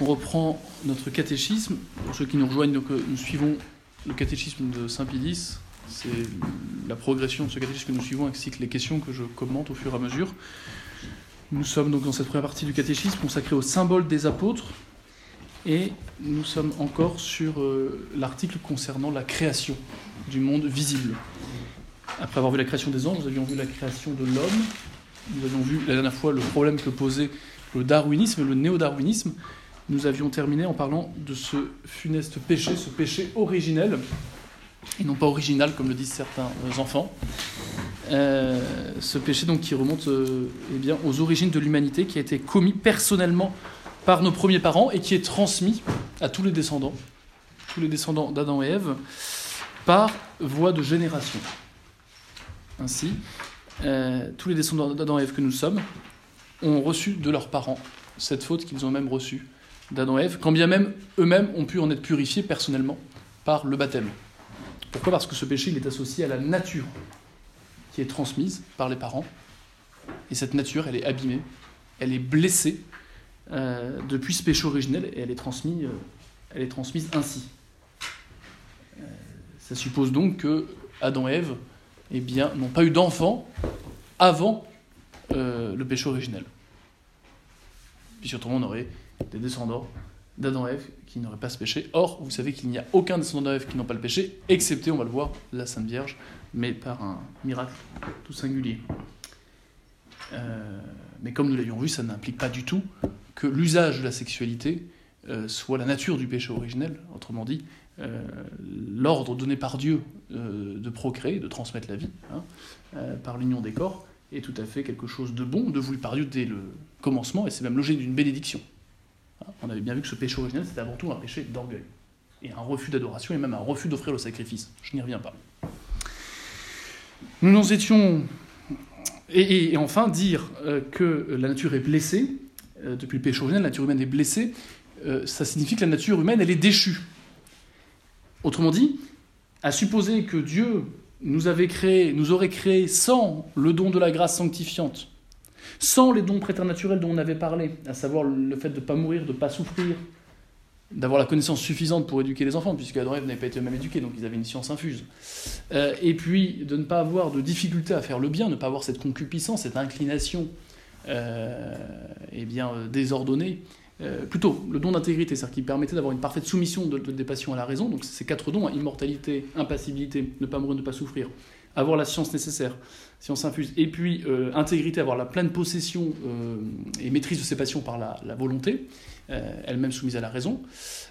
On reprend notre catéchisme. Pour ceux qui nous rejoignent, donc, euh, nous suivons le catéchisme de Saint Pidis. C'est la progression de ce catéchisme que nous suivons ainsi que les questions que je commente au fur et à mesure. Nous sommes donc dans cette première partie du catéchisme consacrée au symbole des apôtres et nous sommes encore sur euh, l'article concernant la création du monde visible. Après avoir vu la création des anges, nous avions vu la création de l'homme. Nous avions vu la dernière fois le problème que posait le darwinisme le néo-darwinisme. Nous avions terminé en parlant de ce funeste péché, ce péché originel, et non pas original comme le disent certains enfants. Euh, ce péché donc qui remonte euh, eh bien, aux origines de l'humanité, qui a été commis personnellement par nos premiers parents et qui est transmis à tous les descendants, tous les descendants d'Adam et Ève, par voie de génération. Ainsi, euh, tous les descendants d'Adam et Ève que nous sommes ont reçu de leurs parents cette faute qu'ils ont même reçue d'Adam et Ève, quand bien même eux-mêmes ont pu en être purifiés personnellement par le baptême. Pourquoi? Parce que ce péché il est associé à la nature qui est transmise par les parents. Et cette nature, elle est abîmée, elle est blessée euh, depuis ce péché originel et elle est, transmise, euh, elle est transmise ainsi. Euh, ça suppose donc que Adam et Ève eh n'ont pas eu d'enfants avant le péché originel. Puis surtout, on aurait des descendants d'Adam et Ève qui n'auraient pas ce péché. Or, vous savez qu'il n'y a aucun descendant d'Adam et Ève qui n'ont pas le péché, excepté, on va le voir, la Sainte Vierge, mais par un miracle tout singulier. Euh, mais comme nous l'avions vu, ça n'implique pas du tout que l'usage de la sexualité euh, soit la nature du péché originel, autrement dit, euh, l'ordre donné par Dieu de procréer, de transmettre la vie, hein, par l'union des corps, est tout à fait quelque chose de bon, de voulu par Dieu dès le commencement, et c'est même l'objet d'une bénédiction. On avait bien vu que ce péché originel, c'était avant tout un péché d'orgueil, et un refus d'adoration, et même un refus d'offrir le sacrifice. Je n'y reviens pas. Nous nous étions... Et enfin, dire euh, que la nature est blessée, euh, depuis le péché originel, la nature humaine est blessée, euh, ça signifie que la nature humaine, elle est déchue. Autrement dit, à supposer que Dieu nous avait créé, nous aurait créé sans le don de la grâce sanctifiante, sans les dons préternaturels dont on avait parlé, à savoir le fait de ne pas mourir, de ne pas souffrir, d'avoir la connaissance suffisante pour éduquer les enfants, puisque Adam et n'avaient pas été eux-mêmes éduqués, donc ils avaient une science infuse. Euh, et puis de ne pas avoir de difficulté à faire le bien, ne pas avoir cette concupiscence, cette inclination euh, eh bien, euh, désordonnée, plutôt le don d'intégrité, c'est-à-dire qui permettait d'avoir une parfaite soumission de, des passions à la raison. Donc ces quatre dons, hein, immortalité, impassibilité, ne pas mourir, ne pas souffrir, avoir la science nécessaire, science infuse, et puis euh, intégrité, avoir la pleine possession euh, et maîtrise de ses passions par la, volonté, euh, elle-même soumise à la raison.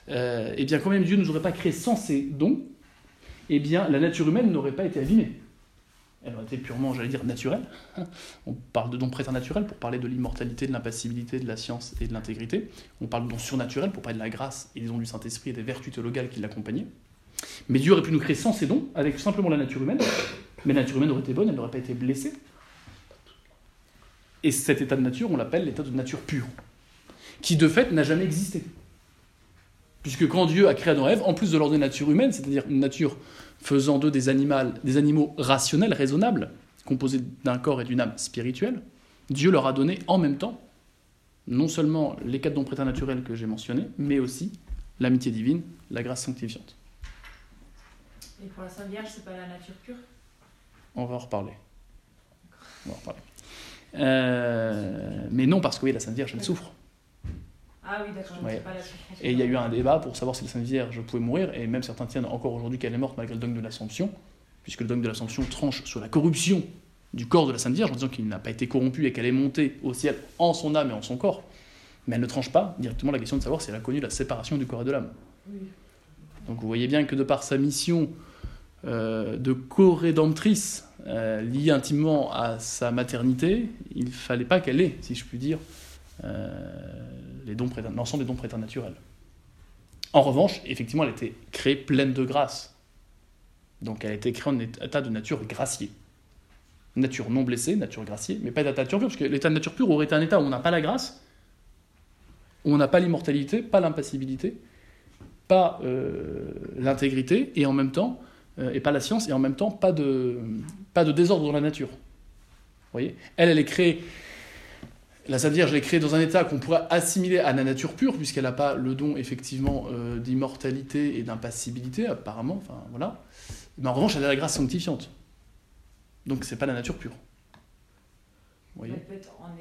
et eh bien quand même Dieu ne nous aurait pas créé sans ces dons, et eh bien la nature humaine n'aurait pas été abîmée elle aurait été purement, j'allais dire, naturelle. On parle de dons préternaturels pour parler de l'immortalité, de l'impassibilité, de la science et de l'intégrité. On parle de dons surnaturels pour parler de la grâce et des dons du Saint-Esprit et des vertus théologales qui l'accompagnaient. Mais Dieu aurait pu nous créer sans ces dons, avec simplement la nature humaine. Mais la nature humaine aurait été bonne, elle n'aurait pas été blessée. Et cet état de nature, on l'appelle l'état de nature pure, qui de fait n'a jamais existé. Puisque quand Dieu a créé Adam et en plus de leur nature humaine, c'est-à-dire une nature faisant d'eux des, des animaux rationnels, raisonnables, composés d'un corps et d'une âme spirituelle, Dieu leur a donné en même temps non seulement les quatre dons préternaturels que j'ai mentionnés, mais aussi l'amitié divine, la grâce sanctifiante. Et pour la Sainte Vierge, c'est pas la nature pure? On va en reparler. On va en reparler. Euh, mais non, parce que oui, la Sainte Vierge, elle souffre. Ah oui, d'accord. Ouais. Et il y a eu un débat pour savoir si la Sainte Vierge pouvait mourir, et même certains tiennent encore aujourd'hui qu'elle est morte malgré le dogme de l'Assomption, puisque le dogme de l'Assomption tranche sur la corruption du corps de la Sainte Vierge en disant qu'il n'a pas été corrompu et qu'elle est montée au ciel en son âme et en son corps. Mais elle ne tranche pas directement la question de savoir si elle a connu la séparation du corps et de l'âme. Oui. Donc vous voyez bien que de par sa mission euh, de co-rédemptrice euh, liée intimement à sa maternité, il fallait pas qu'elle ait, si je puis dire, euh, l'ensemble des dons préternaturels. En revanche, effectivement, elle été créée pleine de grâce. Donc elle a été créée en état de nature graciée. Nature non blessée, nature graciée, mais pas d'état de nature pure, parce que l'état de nature pure aurait été un état où on n'a pas la grâce, où on n'a pas l'immortalité, pas l'impassibilité, pas euh, l'intégrité, et en même temps, euh, et pas la science, et en même temps, pas de, pas de désordre dans la nature. Vous voyez? Elle, elle est créée La Sainte Vierge est créée dans un état qu'on pourrait assimiler à la nature pure, puisqu'elle n'a pas le don effectivement euh, d'immortalité et d'impassibilité, apparemment. Enfin voilà. Mais en revanche, elle a la grâce sanctifiante. Donc c'est pas la nature pure. Voyez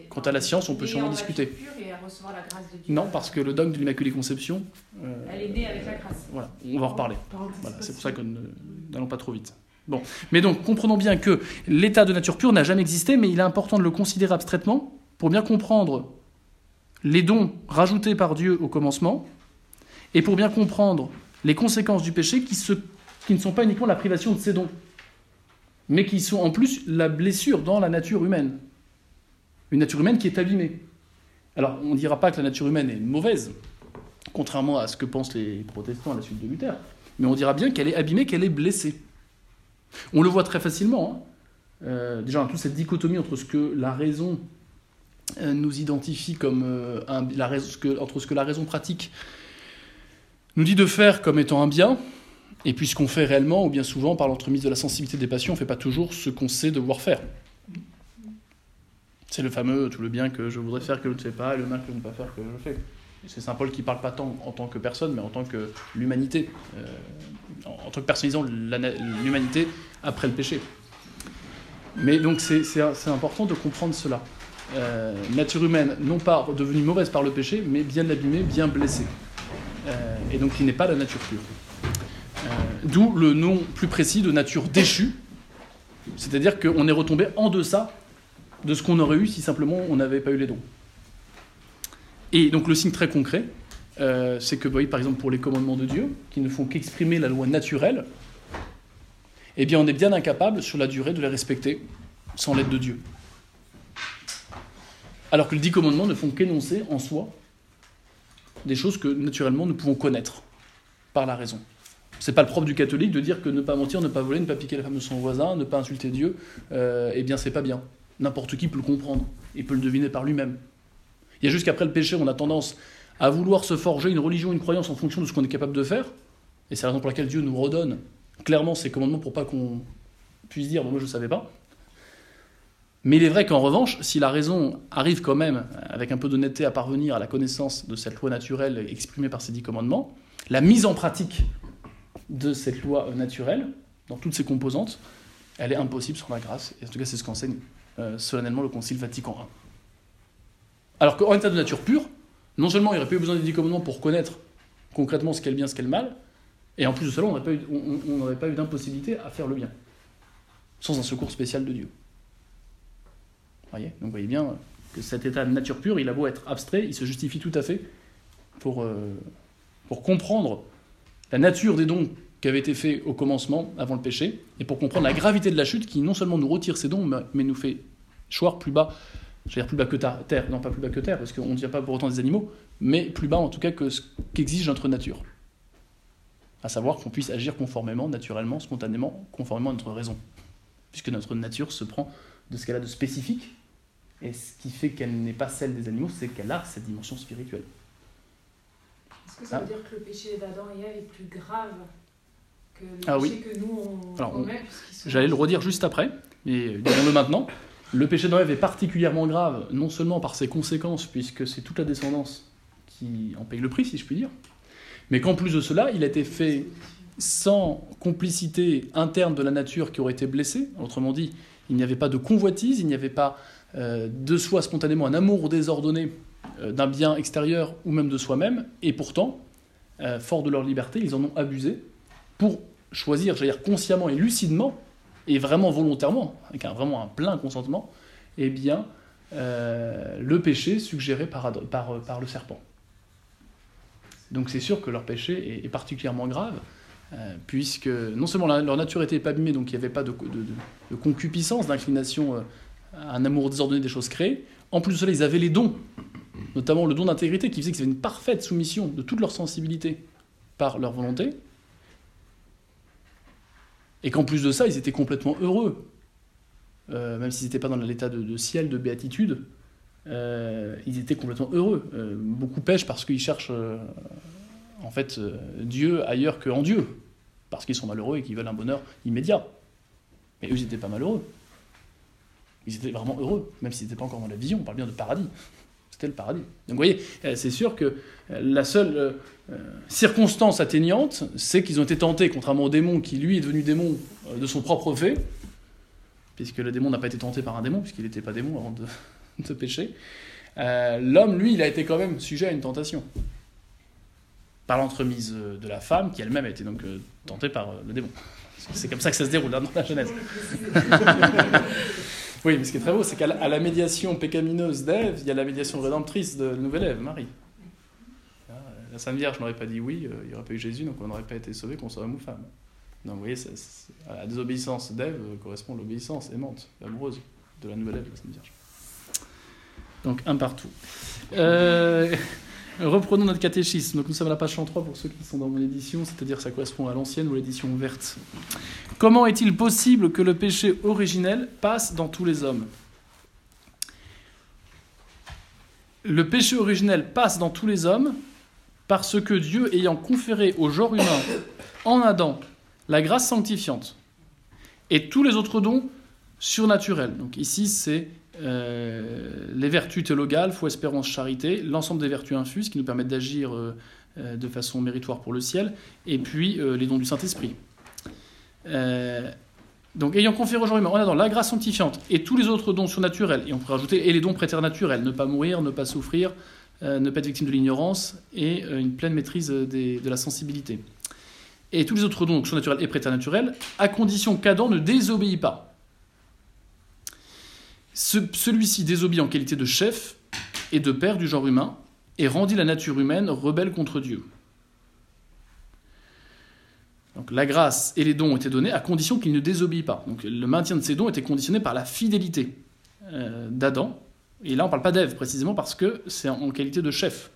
Quant à la science, on peut sûrement discuter. Non, parce que le dogme de l'Immaculée Conception. Euh, elle est née avec la grâce. Voilà, on va en reparler. Voilà, c'est pour ça que n'allons pas trop vite. Bon, mais donc comprenons bien que l'état de nature pure n'a jamais existé, mais il est important de le considérer abstraitement pour bien comprendre les dons rajoutés par Dieu au commencement et pour bien comprendre les conséquences du péché qui, qui ne sont pas uniquement la privation de ces dons, mais qui sont en plus la blessure dans la nature humaine. Une nature humaine qui est abîmée. Alors, on ne dira pas que la nature humaine est mauvaise, contrairement à ce que pensent les protestants à la suite de Luther, mais on dira bien qu'elle est abîmée, qu'elle est blessée. On le voit très facilement. Hein. Euh, déjà, dans toute cette dichotomie entre ce que la raison euh, nous identifie comme euh, un, la entre ce que la raison pratique nous dit de faire comme étant un bien, et puis ce qu'on fait réellement, ou bien souvent par l'entremise de la sensibilité des passions, on ne fait pas toujours ce qu'on sait devoir faire. C'est le fameux tout le bien que je voudrais faire que je ne fais pas, et le mal que je ne veux pas faire que je fais. C'est Saint Paul qui parle pas tant en tant que personne, mais en tant que l'humanité, euh, en, tant que personnalisant l'humanité après le péché. Mais donc c'est important de comprendre cela. Euh, nature humaine, non pas devenue mauvaise par le péché, mais bien abîmée, bien blessée. Euh, et donc qui n'est pas la nature pure. D'où le nom plus précis de nature déchue, c'est-à-dire qu'on est retombé en deçà de ce qu'on aurait eu si simplement on n'avait pas eu les dons. Et donc le signe très concret, euh, c'est que, voyez, par exemple, pour les commandements de Dieu, qui ne font qu'exprimer la loi naturelle, eh bien, on est bien incapable sur la durée de les respecter sans l'aide de Dieu. Alors que les dix commandements ne font qu'énoncer en soi des choses que naturellement nous pouvons connaître par la raison. C'est pas le propre du catholique de dire que ne pas mentir, ne pas voler, ne pas piquer la femme de son voisin, ne pas insulter Dieu, euh, eh bien c'est pas bien. N'importe qui peut le comprendre et peut le deviner par lui-même. Il y a juste qu'après le péché, on a tendance à vouloir se forger une religion, une croyance en fonction de ce qu'on est capable de faire. Et c'est la raison pour laquelle Dieu nous redonne clairement ses commandements pour pas qu'on puisse dire moi je ne savais pas. Mais il est vrai qu'en revanche, si la raison arrive quand même, avec un peu d'honnêteté, à parvenir à la connaissance de cette loi naturelle exprimée par ces dix commandements, la mise en pratique de cette loi naturelle, dans toutes ses composantes, elle est impossible sans la grâce. Et en tout cas, c'est ce qu'enseigne euh, solennellement le Concile Vatican I. Alors qu'en état de nature pure, non seulement il n'y aurait pas eu besoin des dix commandements pour connaître concrètement ce qu'est le bien, ce qu'est le mal, et en plus de cela, on n'aurait pas eu, d'impossibilité à faire le bien, sans un secours spécial de Dieu. Voyez? Donc vous voyez bien que cet état de nature pure, il a beau être abstrait, il se justifie tout à fait pour, euh, pour comprendre la nature des dons qui avaient été faits au commencement, avant le péché, et pour comprendre la gravité de la chute qui non seulement nous retire ces dons, mais nous fait choir plus bas je veux dire plus bas que terre, non pas plus bas que terre, parce qu'on ne tient pas pour autant des animaux, mais plus bas en tout cas que ce qu'exige notre nature. À savoir qu'on puisse agir conformément, naturellement, spontanément, conformément à notre raison. Puisque notre nature se prend de ce qu'elle a de spécifique, et ce qui fait qu'elle n'est pas celle des animaux, c'est qu'elle a cette dimension spirituelle. Est-ce que ça veut dire que le péché d'Adam et Ève est plus grave que le ah péché que nous on, Alors, J'allais le redire juste après, mais disons-le maintenant. Le péché d'Ève est particulièrement grave, non seulement par ses conséquences, puisque c'est toute la descendance qui en paye le prix, si je puis dire, mais qu'en plus de cela, il a été fait sans complicité interne de la nature qui aurait été blessée. Autrement dit, il n'y avait pas de convoitise, il n'y avait pas euh, de soi spontanément un amour désordonné euh, d'un bien extérieur ou même de soi-même, et pourtant, euh, fort de leur liberté, ils en ont abusé pour choisir, j'allais dire consciemment et lucidement, et vraiment volontairement, avec un, vraiment un plein consentement, eh bien, euh, le péché suggéré par, le serpent. Donc c'est sûr que leur péché est, particulièrement grave, euh, puisque non seulement leur nature était abîmée, donc il n'y avait pas de, de, concupiscence, d'inclination euh, à un amour désordonné des choses créées, en plus de cela, ils avaient les dons, notamment le don d'intégrité, qui faisait qu'ils avaient une parfaite soumission de toute leur sensibilité par leur volonté, et qu'en plus de ça, ils étaient complètement heureux. Euh, même s'ils n'étaient pas dans l'état de, ciel, de béatitude, euh, ils étaient complètement heureux. Euh, beaucoup pêchent parce qu'ils cherchent en fait Dieu ailleurs qu'en Dieu, parce qu'ils sont malheureux et qu'ils veulent un bonheur immédiat. Mais eux, ils n'étaient pas malheureux. Ils étaient vraiment heureux, même s'ils n'étaient pas encore dans la vision, on parle bien de paradis. C'était le paradis. Donc vous voyez, euh, c'est sûr que euh, la seule euh, circonstance atteignante, c'est qu'ils ont été tentés, contrairement au démon qui lui est devenu démon de son propre fait, puisque le démon n'a pas été tenté par un démon, puisqu'il n'était pas démon avant de, pécher. L'homme, lui, il a été quand même sujet à une tentation. Par l'entremise de la femme, qui elle-même a été donc tentée par le démon. C'est comme ça que ça se déroule dans la Genèse. oui, mais ce qui est très beau, c'est qu'à la, médiation pécamineuse d'Ève, il y a la médiation rédemptrice de la nouvelle Ève, Marie. Ah, la Sainte Vierge n'aurait pas dit oui, euh, il n'y aurait pas eu Jésus, donc on n'aurait pas été sauvé, qu'on soit homme ou femme. Donc vous voyez, à la désobéissance d'Ève euh, correspond l'obéissance aimante, amoureuse de la nouvelle Ève, la Sainte Vierge. Donc un partout. Euh, Reprenons notre catéchisme. Nous sommes à la page 103 pour ceux qui sont dans mon édition, c'est-à-dire ça correspond à l'ancienne ou l'édition verte. Comment est-il possible que le péché originel passe dans tous les hommes? Le péché originel passe dans tous les hommes parce que Dieu, ayant conféré au genre humain, en Adam, la grâce sanctifiante et tous les autres dons surnaturels. Donc ici, c'est euh, les vertus théologales, foi, espérance, charité, l'ensemble des vertus infuses qui nous permettent d'agir euh, euh, de façon méritoire pour le ciel, et puis les dons du Saint-Esprit. donc, ayant conféré au genre humain, on a dans la grâce sanctifiante et tous les autres dons surnaturels, et on peut rajouter et les dons préternaturels, ne pas mourir, ne pas souffrir, ne pas être victime de l'ignorance, et une pleine maîtrise de la sensibilité. Et tous les autres dons surnaturels et préternaturels, à condition qu'Adam ne désobéit pas celui-ci désobéit en qualité de chef et de père du genre humain et rendit la nature humaine rebelle contre Dieu. Donc la grâce et les dons été donnés à condition qu'il ne désobéit pas. Donc le maintien de ces dons était conditionné par la fidélité euh, d'Adam. Et là on ne parle pas d'Ève précisément parce que c'est en qualité de chef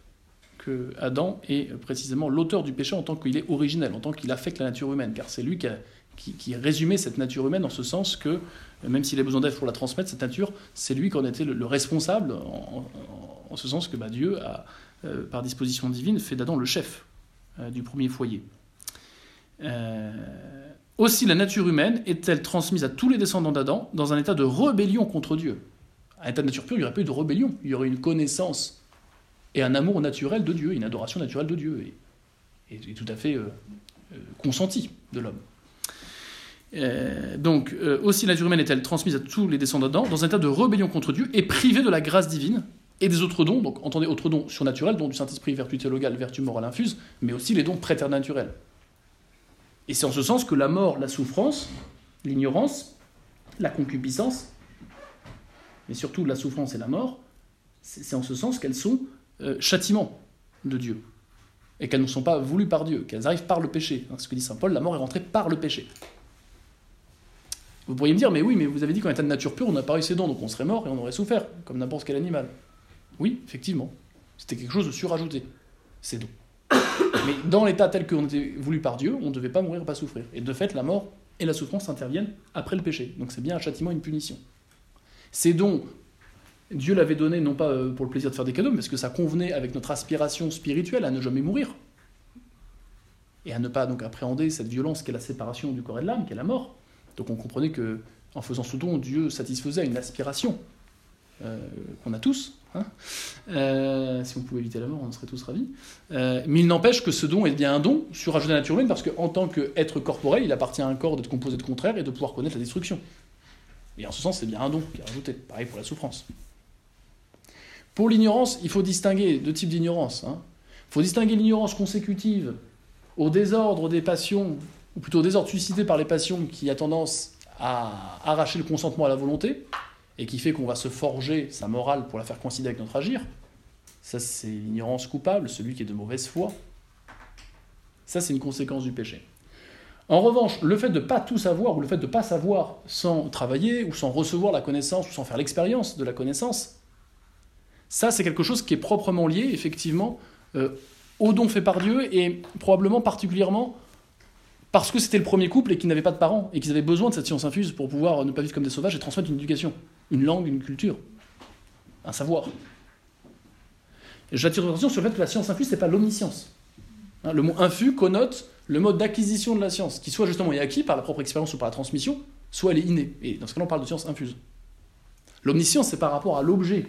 que Adam est précisément l'auteur du péché en tant qu'il est originel, en tant qu'il affecte la nature humaine, car c'est lui qui a, qui, résumé cette nature humaine en ce sens que même s'il a besoin d'être pour la transmettre, cette nature, c'est lui qui en était le, responsable, en, ce sens que bah, Dieu a, euh, par disposition divine, fait d'Adam le chef euh, du premier foyer. Euh, aussi, la nature humaine est-elle transmise à tous les descendants d'Adam dans un état de rébellion contre Dieu Un état de nature pure, il n'y aurait pas eu de rébellion, il y aurait une connaissance et un amour naturel de Dieu, une adoration naturelle de Dieu, et, tout à fait consenti de l'homme. Euh, donc, euh, aussi la nature humaine est-elle transmise à tous les descendants d'Adam dans un état de rébellion contre Dieu et privée de la grâce divine et des autres dons, donc entendez autres dons surnaturels, dont du Saint-Esprit, vertu théologale, vertu morale infuse, mais aussi les dons préternaturels. Et c'est en ce sens que la mort, la souffrance, l'ignorance, la concupiscence, mais surtout la souffrance et la mort, c'est en ce sens qu'elles sont euh, châtiments de Dieu et qu'elles ne sont pas voulues par Dieu, qu'elles arrivent par le péché. Hein, ce que dit saint Paul, la mort est rentrée par le péché. Vous pourriez me dire, mais oui, mais vous avez dit qu'en état de nature pure, on n'a pas eu ses dons, donc on serait mort et on aurait souffert, comme n'importe quel animal. Oui, effectivement. C'était quelque chose de surajouté, ces dons. Mais dans l'état tel qu'on était voulu par Dieu, on ne devait pas mourir, pas souffrir. Et de fait, la mort et la souffrance interviennent après le péché. Donc c'est bien un châtiment, une punition. Ces dons, Dieu l'avait donné non pas euh, pour le plaisir de faire des cadeaux, mais parce que ça convenait avec notre aspiration spirituelle à ne jamais mourir. Et à ne pas donc appréhender cette violence qu'est la séparation du corps et de l'âme, qu'est la mort. Donc on comprenait que en faisant ce don, Dieu satisfaisait une aspiration euh, qu'on a tous. Hein. Euh, si on pouvait éviter la mort, on serait tous ravis. Euh, mais il n'empêche que ce don est bien un don sur la nature humaine, parce qu'en tant qu'être corporel, il appartient à un corps d'être composé de contraires et de pouvoir connaître la destruction. Et en ce sens, c'est bien un don qui est rajouté. Pareil pour la souffrance. Pour l'ignorance, il faut distinguer deux types d'ignorance. Il hein. faut distinguer l'ignorance consécutive au désordre des passions ou plutôt désordre suscité par les passions qui a tendance à arracher le consentement à la volonté, et qui fait qu'on va se forger sa morale pour la faire coïncider avec notre agir. Ça, c'est l'ignorance coupable, celui qui est de mauvaise foi. Ça, c'est une conséquence du péché. En revanche, le fait de ne pas tout savoir, ou le fait de ne pas savoir sans travailler, ou sans recevoir la connaissance, ou sans faire l'expérience de la connaissance, ça, c'est quelque chose qui est proprement lié, effectivement, euh, au don fait par Dieu, et probablement particulièrement parce que c'était le premier couple et qu'ils n'avaient pas de parents et qu'ils avaient besoin de cette science infuse pour pouvoir ne pas vivre comme des sauvages et transmettre une éducation, une langue, une culture, un savoir. J'attire votre attention sur le fait que la science infuse, ce n'est pas l'omniscience. Hein, le mot infus connote le mode d'acquisition de la science, qui soit justement est acquis par la propre expérience ou par la transmission, soit elle est innée. Et dans ce cas-là, on parle de science infuse. L'omniscience, c'est par rapport à l'objet.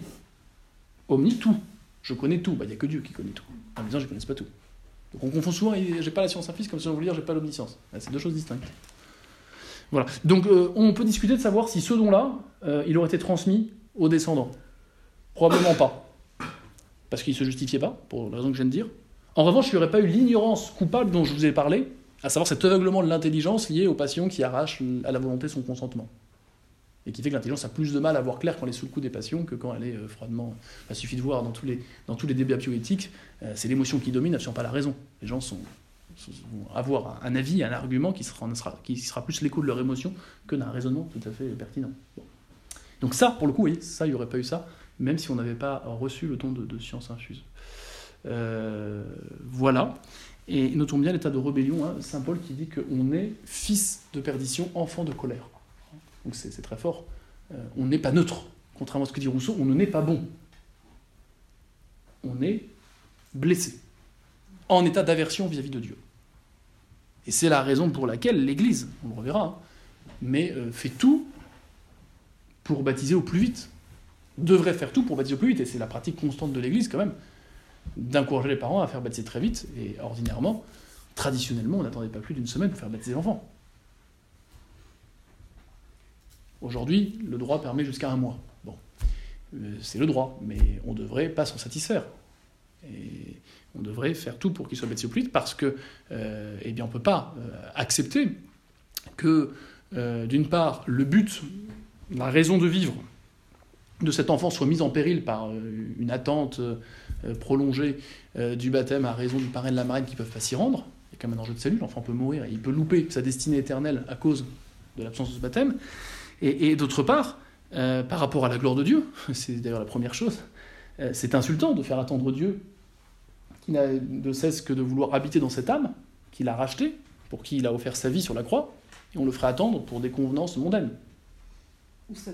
Omni, tout. Je connais tout. Bah, il n'y a que Dieu qui connaît tout. En disant, je ne connais pas tout. Donc on confond souvent, j'ai pas la science infuse, comme si on voulait dire, j'ai pas l'omniscience. C'est deux choses distinctes. Voilà. Donc euh, on peut discuter de savoir si ce don-là, euh, il aurait été transmis aux descendants. Probablement pas. Parce qu'il ne se justifiait pas, pour la raison que je viens de dire. En revanche, il n'y aurait pas eu l'ignorance coupable dont je vous ai parlé, à savoir cet aveuglement de l'intelligence lié aux passions qui arrachent à la volonté son consentement. Et qui fait que l'intelligence a plus de mal à voir clair quand elle est sous le coup des passions que quand elle est euh, froidement. Il suffit de voir dans tous les, dans tous les débats bioéthiques, c'est l'émotion qui domine, absolument pas la raison. Les gens sont, avoir un avis, un argument qui sera, qui sera plus l'écho de leur émotion que d'un raisonnement tout à fait pertinent. Donc ça, pour le coup, oui, ça, il n'y aurait pas eu ça, même si on n'avait pas reçu le don de, science infuse. Euh, voilà. Et notons bien l'état de rébellion, hein, Saint Paul qui dit qu'on est fils de perdition, enfant de colère. Donc c'est très fort. Euh, on n'est pas neutre, contrairement à ce que dit Rousseau, on ne n'est pas bon. On est blessé, en état d'aversion vis-à-vis de Dieu. Et c'est la raison pour laquelle l'Église, on le reverra, mais euh, fait tout pour baptiser au plus vite. Devrait faire tout pour baptiser au plus vite, et c'est la pratique constante de l'Église quand même, d'encourager les parents à faire baptiser très vite, et ordinairement, traditionnellement, on n'attendait pas plus d'une semaine pour faire baptiser l'enfant. Aujourd'hui, le droit permet jusqu'à un mois. Bon, euh, c'est le droit, mais on ne devrait pas s'en satisfaire. Et on devrait faire tout pour qu'il soit au plus vite parce que, euh, eh bien, on ne peut pas euh, accepter que, d'une part, le but, la raison de vivre de cet enfant soit mise en péril par une attente prolongée du baptême à raison du parrain de la marraine qui ne peuvent pas s'y rendre. Il y a quand même un enjeu de salut, l'enfant peut mourir, il peut louper sa destinée éternelle à cause de l'absence de ce baptême. Et, et d'autre part, par rapport à la gloire de Dieu, c'est d'ailleurs la première chose, c'est insultant de faire attendre Dieu qui n'a de cesse que de vouloir habiter dans cette âme, qu'il a rachetée, pour qui il a offert sa vie sur la croix, et on le ferait attendre pour des convenances mondaines. Ou ça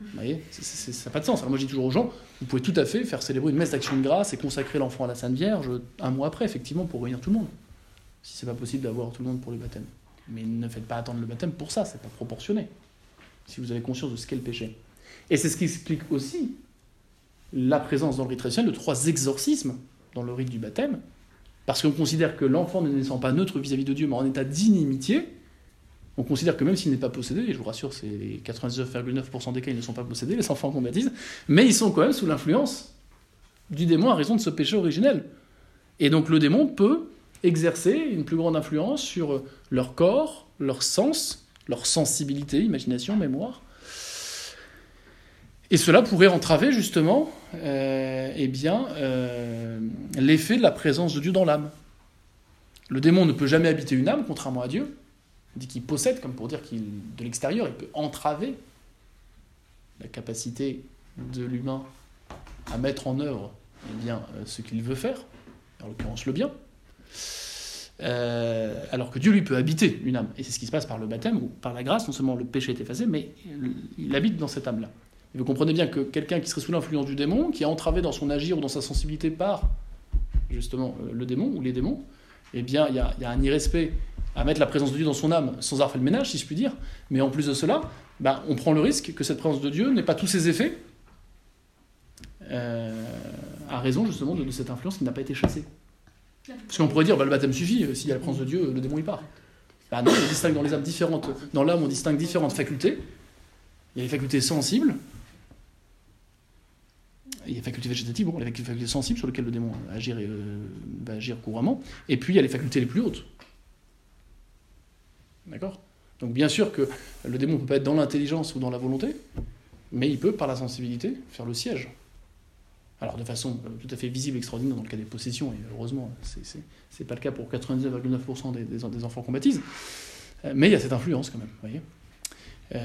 Vous voyez, ça n'a pas de sens. Alors moi je dis toujours aux gens, vous pouvez tout à fait faire célébrer une messe d'action de grâce et consacrer l'enfant à la Sainte Vierge un mois après, effectivement, pour réunir tout le monde. Si c'est pas possible d'avoir tout le monde pour le baptême. Mais ne faites pas attendre le baptême pour ça, c'est pas proportionné. Si vous avez conscience de ce qu'est le péché. Et c'est ce qui explique aussi la présence dans le rite traditionnel de trois exorcismes dans le rite du baptême, parce qu'on considère que l'enfant ne naissant pas neutre vis-à-vis de Dieu, mais en état d'inimitié, on considère que même s'il n'est pas possédé, et je vous rassure, c'est 99,9% des cas, ils ne sont pas possédés, les enfants qu'on baptise, mais ils sont quand même sous l'influence du démon à raison de ce péché originel. Et donc le démon peut exercer une plus grande influence sur leur corps, leur sens, leur sensibilité, imagination, mémoire, et cela pourrait entraver justement euh, eh bien, euh, l'effet de la présence de Dieu dans l'âme. Le démon ne peut jamais habiter une âme, contrairement à Dieu. Dit qu'il possède, comme pour dire qu'il de l'extérieur, il peut entraver la capacité de l'humain à mettre en œuvre eh bien, euh, ce qu'il veut faire, en l'occurrence le bien. Alors que Dieu lui peut habiter une âme. Et c'est ce qui se passe par le baptême, ou par la grâce, non seulement le péché est effacé, mais il habite dans cette âme-là. Et vous comprenez bien que quelqu'un qui serait sous l'influence du démon, qui est entravé dans son agir ou dans sa sensibilité par justement euh, le démon ou les démons, eh bien, il y, a, un irrespect à mettre la présence de Dieu dans son âme sans avoir fait le ménage, si je puis dire. Mais en plus de cela, ben, on prend le risque que cette présence de Dieu n'ait pas tous ses effets euh, à raison justement de, cette influence qui n'a pas été chassée. Parce qu'on pourrait dire, ben, le baptême suffit, euh, s'il y a la présence de Dieu, le démon il part. Ben non, on distingue dans les âmes différentes, dans l'âme on distingue différentes facultés. Il y a les facultés sensibles, il y a les facultés végétatives, bon, les facultés sensibles sur lesquelles le démon agir, euh, va agir couramment, et puis il y a les facultés les plus hautes. D'accord? Donc bien sûr que le démon ne peut pas être dans l'intelligence ou dans la volonté, mais il peut, par la sensibilité, faire le siège. Alors de façon euh, tout à fait visible, extraordinaire dans le cas des possessions, et heureusement, ce n'est pas le cas pour 99,9% des, enfants qu'on baptise, euh, mais il y a cette influence quand même, voyez.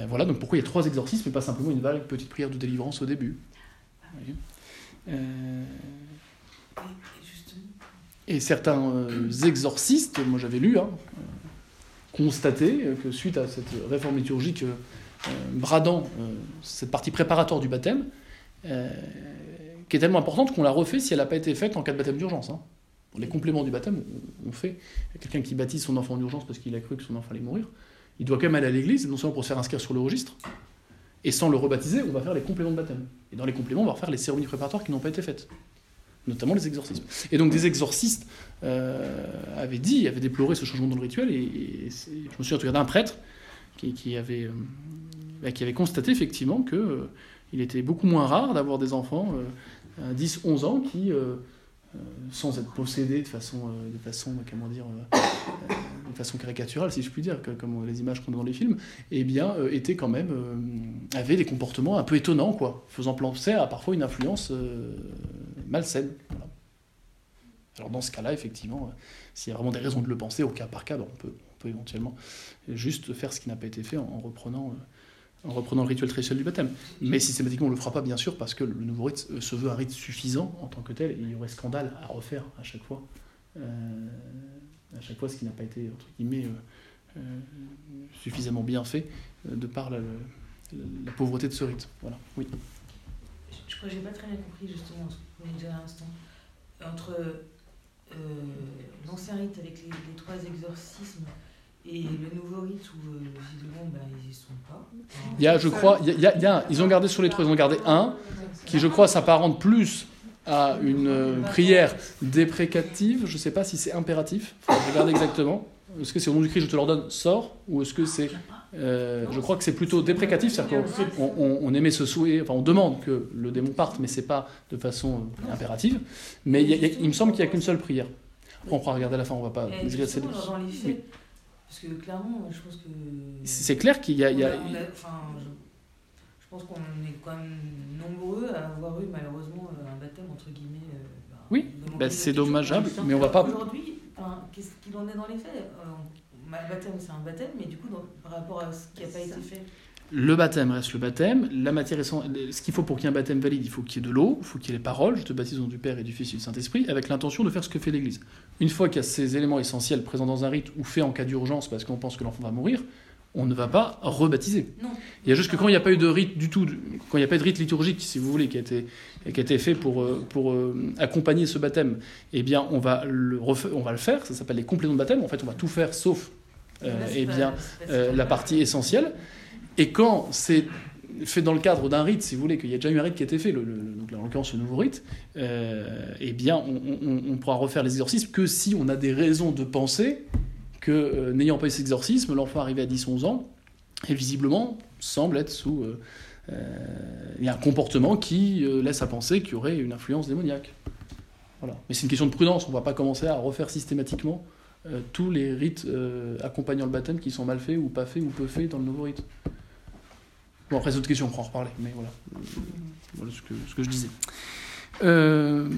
Voilà, donc pourquoi il y a trois exorcismes et pas simplement une vague petite prière de délivrance au début euh, et certains euh, exorcistes, moi j'avais lu, hein, euh, constaté que suite à cette réforme liturgique bradant cette partie préparatoire du baptême, qui est tellement importante qu'on l'a refait si elle n'a pas été faite en cas de baptême d'urgence. Hein. Les compléments du baptême, on fait. Quelqu'un qui baptise son enfant en urgence parce qu'il a cru que son enfant allait mourir, il doit quand même aller à l'église, non seulement pour se faire inscrire sur le registre, Et sans le rebaptiser, on va faire les compléments de baptême. Et dans les compléments, on va faire les cérémonies préparatoires qui n'ont pas été faites, notamment les exorcismes. Et donc des exorcistes euh, avaient dit, avaient déploré ce changement dans le rituel, et, je me souviens d'un prêtre euh, bah, qui avait constaté effectivement que euh, il était beaucoup moins rare d'avoir des enfants à 10-11 ans qui euh, sans être possédé de façon, euh, de façon comment dire, euh, de façon caricaturale, si je puis dire, comme les images qu'on a dans les films, eh bien, étaient quand même, avaient des comportements un peu étonnants, quoi, faisant penser à parfois une influence malsaine. Alors dans ce cas-là, effectivement, s'il y a vraiment des raisons de le penser, au cas par cas, ben, on, peut, on peut éventuellement juste faire ce qui n'a pas été fait en reprenant en reprenant le rituel traditionnel du baptême. Mais systématiquement, on ne le fera pas, bien sûr, parce que le nouveau rite euh, se veut un rite suffisant en tant que tel, et il y aurait scandale à refaire à chaque fois, euh, à chaque fois ce qui n'a pas été, entre guillemets, euh, suffisamment bien fait, de par la, pauvreté de ce rite. Voilà, oui. Je crois que j'ai pas très bien compris, justement, ce que vous dit à l'instant. Entre l'ancien rite avec les trois exorcismes, et le nouveau rite où euh, visiblement bah, ils n'y sont pas. Il y a, je crois, il y a, il y a, ils ont gardé sur les trois, ils ont gardé un qui, je crois, s'apparente plus à une euh, prière déprécative. Je ne sais pas si c'est impératif. Faut regarder exactement. Est-ce que c'est au nom du Christ, je te l'ordonne, sors Ou est-ce que c'est. Euh, je crois que c'est plutôt déprécatif, c'est-à-dire qu'on on, émet ce souhait, enfin on demande que le démon parte, mais c'est pas de façon impérative. Mais il, il me semble qu'il n'y a qu'une seule prière. on pourra regarder à la fin, on va pas. Dans les faits. Parce que clairement, je pense que. C'est clair qu'il y a. enfin, je, pense qu'on est quand même nombreux à avoir eu malheureusement euh, un baptême entre guillemets. Euh, bah, oui, bah, c'est dommageable, mais on va pas. Aujourd'hui, qu'est-ce qu'il en est dans les faits? Euh, baptême, c'est un baptême, mais du coup, par rapport à ce qui n'a pas été fait. Le baptême reste le baptême. La matière ce qu'il faut pour qu'il y ait un baptême valide, il faut qu'il y ait de l'eau, il faut qu'il y ait les paroles. Je te baptise au nom du Père et du Fils et du Saint-Esprit, avec l'intention de faire ce que fait l'Église. Une fois qu'il y a ces éléments essentiels présents dans un rite ou fait en cas d'urgence parce qu'on pense que l'enfant va mourir, on ne va pas rebaptiser. Il y a juste que quand il n'y a pas eu de rite du tout, quand il n'y a pas de rite liturgique, si vous voulez, qui a été, qui a été fait pour, euh, pour euh, accompagner ce baptême, eh bien, on va le, on va le faire. Ça s'appelle les compléments de baptême. En fait, on va tout faire sauf euh, eh bien, la partie essentielle. Et quand c'est fait dans le cadre d'un rite, si vous voulez, qu'il y a déjà eu un rite qui a été fait, donc en l'occurrence ce nouveau rite, euh, eh bien on, pourra refaire les exorcismes que si on a des raisons de penser que euh, n'ayant pas eu cet exorcisme, l'enfant arrivé à 10-11 ans, et visiblement semble être sous euh, il y a un comportement qui laisse à penser qu'il y aurait une influence démoniaque. Voilà. Mais c'est une question de prudence, on ne va pas commencer à refaire systématiquement tous les rites accompagnant le baptême qui sont mal faits ou pas faits ou peu faits dans le nouveau rite. Bon, après, autre question, on pourra en reparler, mais voilà. Voilà ce que, ce que je disais. Euh,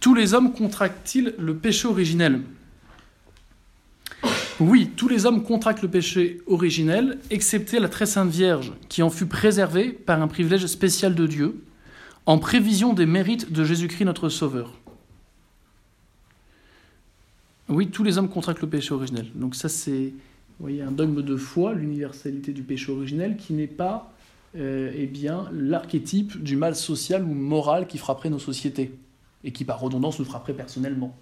tous les hommes contractent-ils le péché originel? Oui, tous les hommes contractent le péché originel, excepté la très sainte Vierge, qui en fut préservée par un privilège spécial de Dieu, en prévision des mérites de Jésus-Christ notre Sauveur. Oui, tous les hommes contractent le péché originel. Donc ça, c'est vous voyez, un dogme de foi, l'universalité du péché originel, qui n'est pas euh, eh bien, l'archétype du mal social ou moral qui frapperait nos sociétés, et qui par redondance nous frapperait personnellement.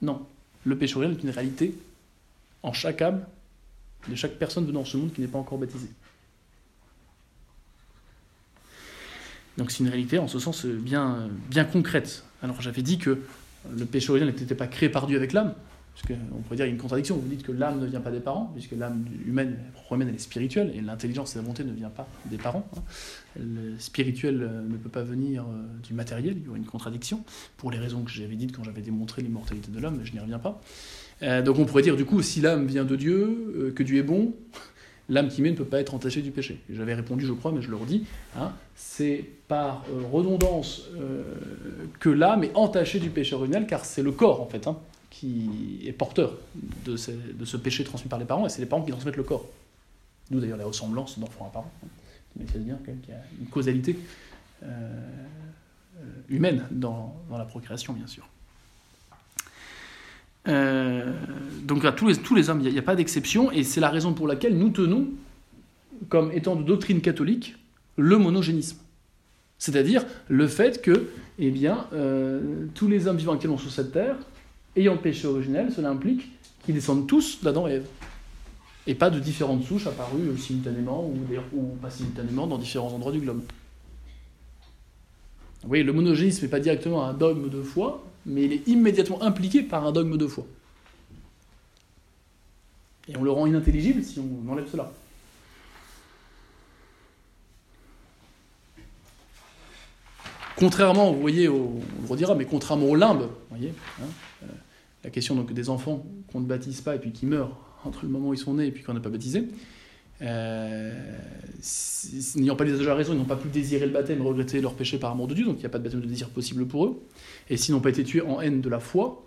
Non, le péché originel est une réalité en chaque âme de chaque personne venant dans ce monde qui n'est pas encore baptisée. Donc c'est une réalité en ce sens bien, bien concrète. Alors j'avais dit que le péché originel n'était pas créé par Dieu avec l'âme, parce qu'on pourrait dire une contradiction. Vous dites que l'âme ne vient pas des parents, puisque l'âme humaine, humaine, elle est spirituelle, et l'intelligence et la volonté ne viennent pas des parents. Hein. Le spirituel euh, ne peut pas venir euh, du matériel, il y aurait une contradiction, pour les raisons que j'avais dites quand j'avais démontré l'immortalité de l'homme, je n'y reviens pas. Euh, donc on pourrait dire, du coup, si l'âme vient de Dieu, que Dieu est bon, l'âme qui met ne peut pas être entachée du péché. J'avais répondu, je crois, mais je le redis, hein, c'est par redondance que l'âme est entachée du péché original, car c'est le corps, en fait. Hein qui est porteur de ce, péché transmis par les parents, et c'est les parents qui transmettent le corps. Nous d'ailleurs, la ressemblance d'enfant à parent, qui hein, bien qu'il y a une causalité euh, euh, humaine dans, la procréation, bien sûr. Euh, donc là, tous les, hommes, il n'y a, pas d'exception, et c'est la raison pour laquelle nous tenons, comme étant de doctrine catholique, le monogénisme. C'est-à-dire le fait que eh bien, tous les hommes vivants actuellement sur cette terre ayant péché originel, cela implique qu'ils descendent tous d'Adam et Ève. et pas de différentes souches apparues simultanément ou, pas simultanément dans différents endroits du globe. Vous voyez, le monogénisme n'est pas directement un dogme de foi, mais il est immédiatement impliqué par un dogme de foi. Et on le rend inintelligible si on enlève cela. Contrairement, vous voyez, on le redira, mais contrairement au limbe, vous voyez, hein, euh, la question donc des enfants qu'on ne baptise pas et puis qui meurent entre le moment où ils sont nés et puis qu'on n'a pas baptisé, euh, n'ayant pas les âges à raison, ils n'ont pas pu désirer le baptême, regretter leur péché par amour de Dieu, donc il n'y a pas de baptême de désir possible pour eux. Et s'ils n'ont pas été tués en haine de la foi,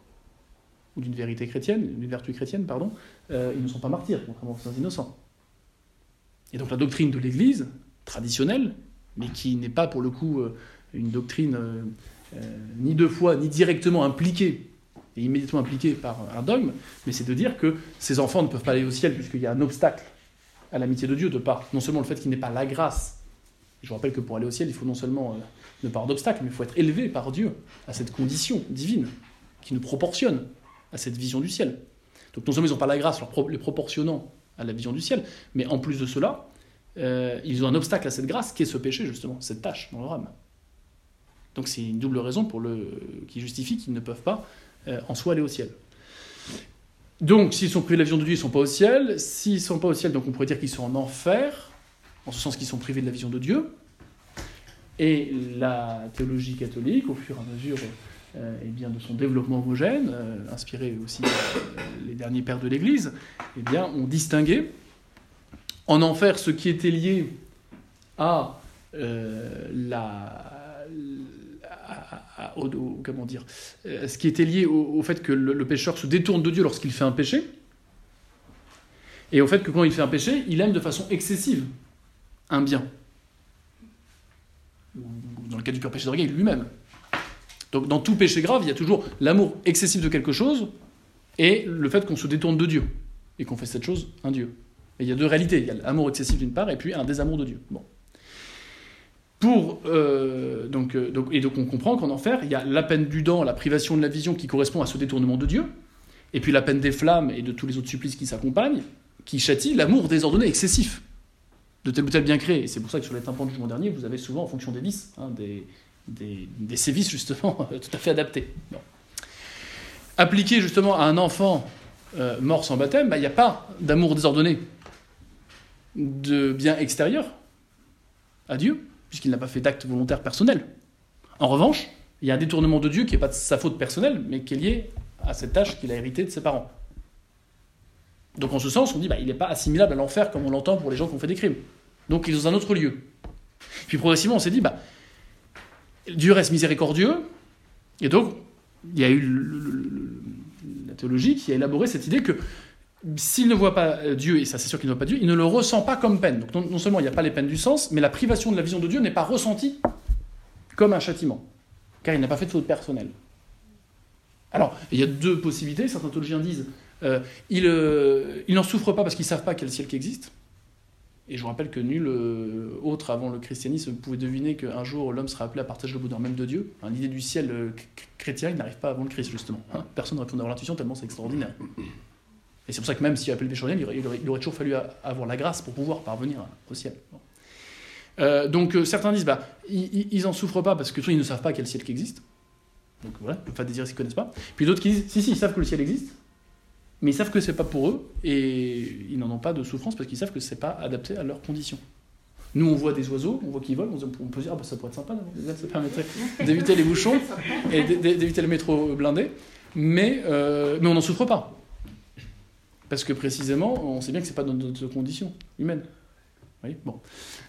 ou d'une vérité chrétienne, d'une vertu chrétienne, pardon, euh, ils ne sont pas martyrs, contrairement aux innocents. Et donc la doctrine de l'Église, traditionnelle, mais qui n'est pas pour le coup euh, une doctrine ni de foi, ni directement impliquée et immédiatement impliquée par un dogme, mais c'est de dire que ces enfants ne peuvent pas aller au ciel puisqu'il y a un obstacle à l'amitié de Dieu, de par non seulement le fait qu'il n'est pas la grâce. Je vous rappelle que pour aller au ciel, il faut non seulement euh, ne pas avoir d'obstacle, mais il faut être élevé par Dieu à cette condition divine qui nous proportionne à cette vision du ciel. Donc non seulement ils n'ont pas la grâce, les proportionnant à la vision du ciel, mais en plus de cela, euh, ils ont un obstacle à cette grâce qui est ce péché, justement, cette tâche dans leur âme. Donc c'est une double raison qui justifie qu'ils ne peuvent pas euh, en soi aller au ciel. Donc, s'ils sont privés de la vision de Dieu, ils ne sont pas au ciel. S'ils ne sont pas au ciel, donc on pourrait dire qu'ils sont en enfer, en ce sens qu'ils sont privés de la vision de Dieu. Et la théologie catholique, au fur et à mesure euh, eh bien, de son développement homogène, euh, inspiré aussi par les derniers pères de l'Église, eh bien, ont distingué en enfer ce qui était lié à la, comment dire, euh, ce qui était lié au, fait que le, le, pécheur se détourne de Dieu lorsqu'il fait un péché, et au fait que quand il fait un péché, il aime de façon excessive un bien. Dans le cas du pur péché d'orgueil, lui-même. Donc dans tout péché grave, il y a toujours l'amour excessif de quelque chose et le fait qu'on se détourne de Dieu et qu'on fait cette chose un Dieu. Et il y a deux réalités. Il y a l'amour excessif d'une part et puis un désamour de Dieu. Bon. Pour, euh, euh, donc, et donc on comprend qu'en enfer, il y a la peine du dent, la privation de la vision qui correspond à ce détournement de Dieu, et puis la peine des flammes et de tous les autres supplices qui s'accompagnent, qui châtie l'amour désordonné, excessif, de tel ou tel bien créé. Et c'est pour ça que sur les tympans du jugement dernier, vous avez souvent, en fonction des vices, hein, des, sévices justement tout à fait adaptés. Appliqué justement à un enfant euh, mort sans baptême, bah, il n'y a pas d'amour désordonné de bien extérieur à Dieu, puisqu'il n'a pas fait d'acte volontaire personnel. En revanche, il y a un détournement de Dieu qui n'est pas de sa faute personnelle, mais qui est lié à cette tâche qu'il a héritée de ses parents. Donc en ce sens, on dit bah, il n'est pas assimilable à l'enfer comme on l'entend pour les gens qui ont fait des crimes. Donc il est dans un autre lieu. Puis progressivement, on s'est dit bah, Dieu reste miséricordieux, et donc il y a eu la théologie qui a élaboré cette idée que s'il ne voit pas euh, Dieu, et ça c'est sûr qu'il ne voit pas Dieu, il ne le ressent pas comme peine. Donc non, seulement il n'y a pas les peines du sens, mais la privation de la vision de Dieu n'est pas ressentie comme un châtiment, car il n'a pas fait de faute personnelle. Alors, il y a deux possibilités, certains théologiens disent, euh, euh, n'en souffre pas parce qu'ils ne savent pas quel ciel qui existe. Et je vous rappelle que nul autre avant le christianisme pouvait deviner qu'un jour l'homme sera appelé à partager le bonheur même de Dieu. L'idée du ciel chrétien, n'arrive pas avant le Christ, justement. Hein. Personne ne répond à l'intuition tellement c'est extraordinaire. Et c'est pour ça que même s'il a appelé le péché il aurait, il, aurait, toujours fallu avoir la grâce pour pouvoir parvenir au ciel. Euh, donc euh, certains disent, bah, ils n'en souffrent pas parce que ils ne savent pas quel ciel qui existe. Donc voilà, le fait de dire qu'ils ne connaissent pas. Puis d'autres qui disent, si, si, ils savent que le ciel existe, mais ils savent que c'est pas pour eux et ils n'en ont pas de souffrance parce qu'ils savent que c'est pas adapté à leurs conditions. Nous, on voit des oiseaux, on voit qu'ils volent, on peut se dire, ah, bah, ça pourrait être sympa, ça permettrait d'éviter les bouchons et d'éviter le métro blindé, mais, euh, mais on n'en souffre pas. Parce que précisément, on sait bien que c'est pas dans notre condition humaine. Oui, bon.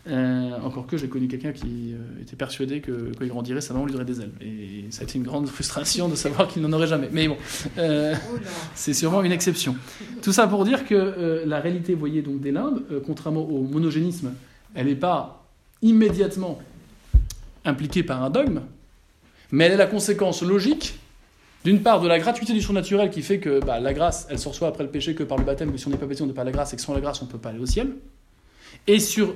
Euh, encore que j'ai connu quelqu'un qui euh, était persuadé que quand il grandirait, sa maman lui donnerait des ailes. Et ça a été une grande frustration de savoir qu'il n'en aurait jamais. Mais bon, euh, c'est sûrement une exception. Tout ça pour dire que la réalité, vous voyez, donc des limbes, contrairement au monogénisme, elle n'est pas immédiatement impliquée par un dogme, mais elle est la conséquence logique d'une part, de la gratuité du surnaturel qui fait que bah, la grâce, elle se reçoit après le péché que par le baptême, que si on n'est pas baptisé, on n'est pas la grâce, et que sans la grâce, on ne peut pas aller au ciel. Et sur, euh,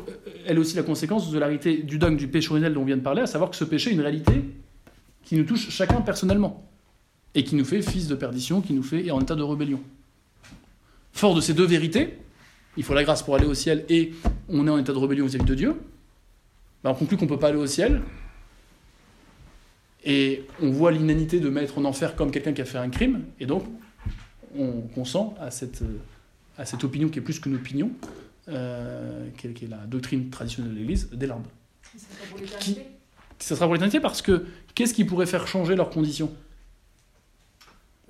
elle est aussi la conséquence de la réalité du dogme du péché originel dont on vient de parler, à savoir que ce péché est une réalité qui nous touche chacun personnellement, et qui nous fait fils de perdition, qui nous fait en état de rébellion. Fort de ces deux vérités, il faut la grâce pour aller au ciel et on est en état de rébellion vis-à-vis de Dieu, ben, on conclut qu'on ne peut pas aller au ciel. Et on voit l'inanité de mettre en enfer comme quelqu'un qui a fait un crime, et donc on consent à cette, à cette opinion qui est plus qu'une opinion, euh, qui, est, la doctrine traditionnelle de l'Église, des larmes. Ça sera pour l'éternité Ça sera pour l'éternité parce que qu'est-ce qui pourrait faire changer leurs conditions?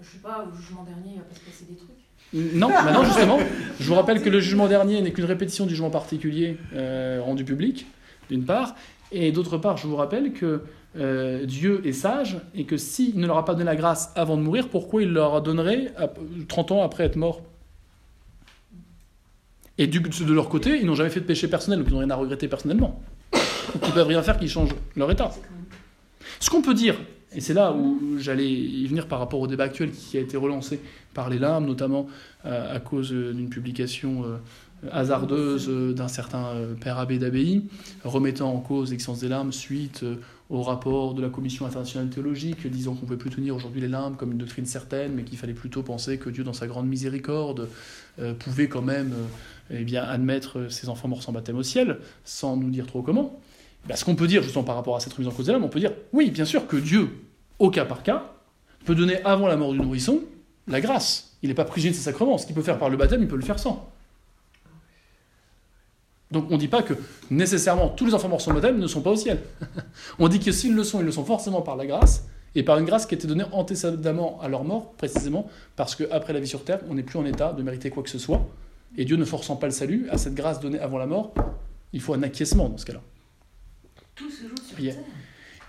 Je sais pas, au jugement dernier, il va pas se passer des trucs. Non, maintenant justement, je vous rappelle que le jugement dernier n'est qu'une répétition du jugement particulier euh, rendu public, d'une part, et d'autre part, je vous rappelle que euh, Dieu est sage et que s'il ne leur a pas donné la grâce avant de mourir, pourquoi il leur donnerait 30 ans après être mort? Et de leur côté, ils n'ont jamais fait de péché personnel, donc ils n'ont rien à regretter personnellement. Donc ils peuvent rien faire qui change leur état. Ce qu'on peut dire, et c'est là où j'allais y venir par rapport au débat actuel qui a été relancé par les larmes, notamment euh, à cause d'une publication euh, hasardeuse d'un certain père abbé d'abbaye, remettant en cause l'existence des larmes suite au rapport de la Commission internationale théologique, disant qu'on ne pouvait plus tenir aujourd'hui les limbes comme une doctrine certaine, mais qu'il fallait plutôt penser que Dieu, dans sa grande miséricorde, euh, pouvait quand même euh, eh bien, admettre ses enfants morts sans baptême au ciel, sans nous dire trop comment. Ben, ce qu'on peut dire, justement par rapport à cette remise en cause des limbes, on peut dire, oui, bien sûr que Dieu, au cas par cas, peut donner avant la mort du nourrisson la grâce. Il n'est pas prisonnier de ses sacrements. Ce qu'il peut faire par le baptême, il peut le faire sans. Donc on ne dit pas que nécessairement tous les enfants morts sans baptême ne sont pas au ciel. on dit que s'ils le sont, ils le sont forcément par la grâce, et par une grâce qui a été donnée antécédemment à leur mort, précisément parce qu'après la vie sur terre, on n'est plus en état de mériter quoi que ce soit, et Dieu ne forçant pas le salut, à cette grâce donnée avant la mort, il faut un acquiescement dans ce cas-là. Tout se joue sur terre.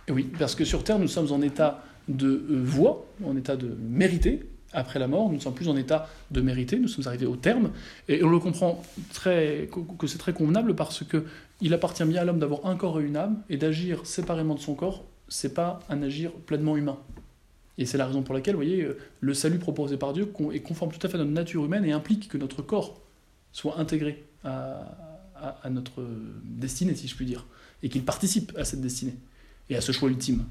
Oui, parce que sur terre, nous sommes en état de euh, voie, en état de mériter, après la mort, nous ne sommes plus en état de mériter, nous sommes arrivés au terme, et on le comprend très, que c'est très convenable parce que il appartient bien à l'homme d'avoir un corps et une âme, et d'agir séparément de son corps, c'est pas un agir pleinement humain. Et c'est la raison pour laquelle, vous voyez, le salut proposé par Dieu est conforme tout à fait à notre nature humaine et implique que notre corps soit intégré à notre destinée, si je puis dire, et qu'il participe à cette destinée et à ce choix ultime.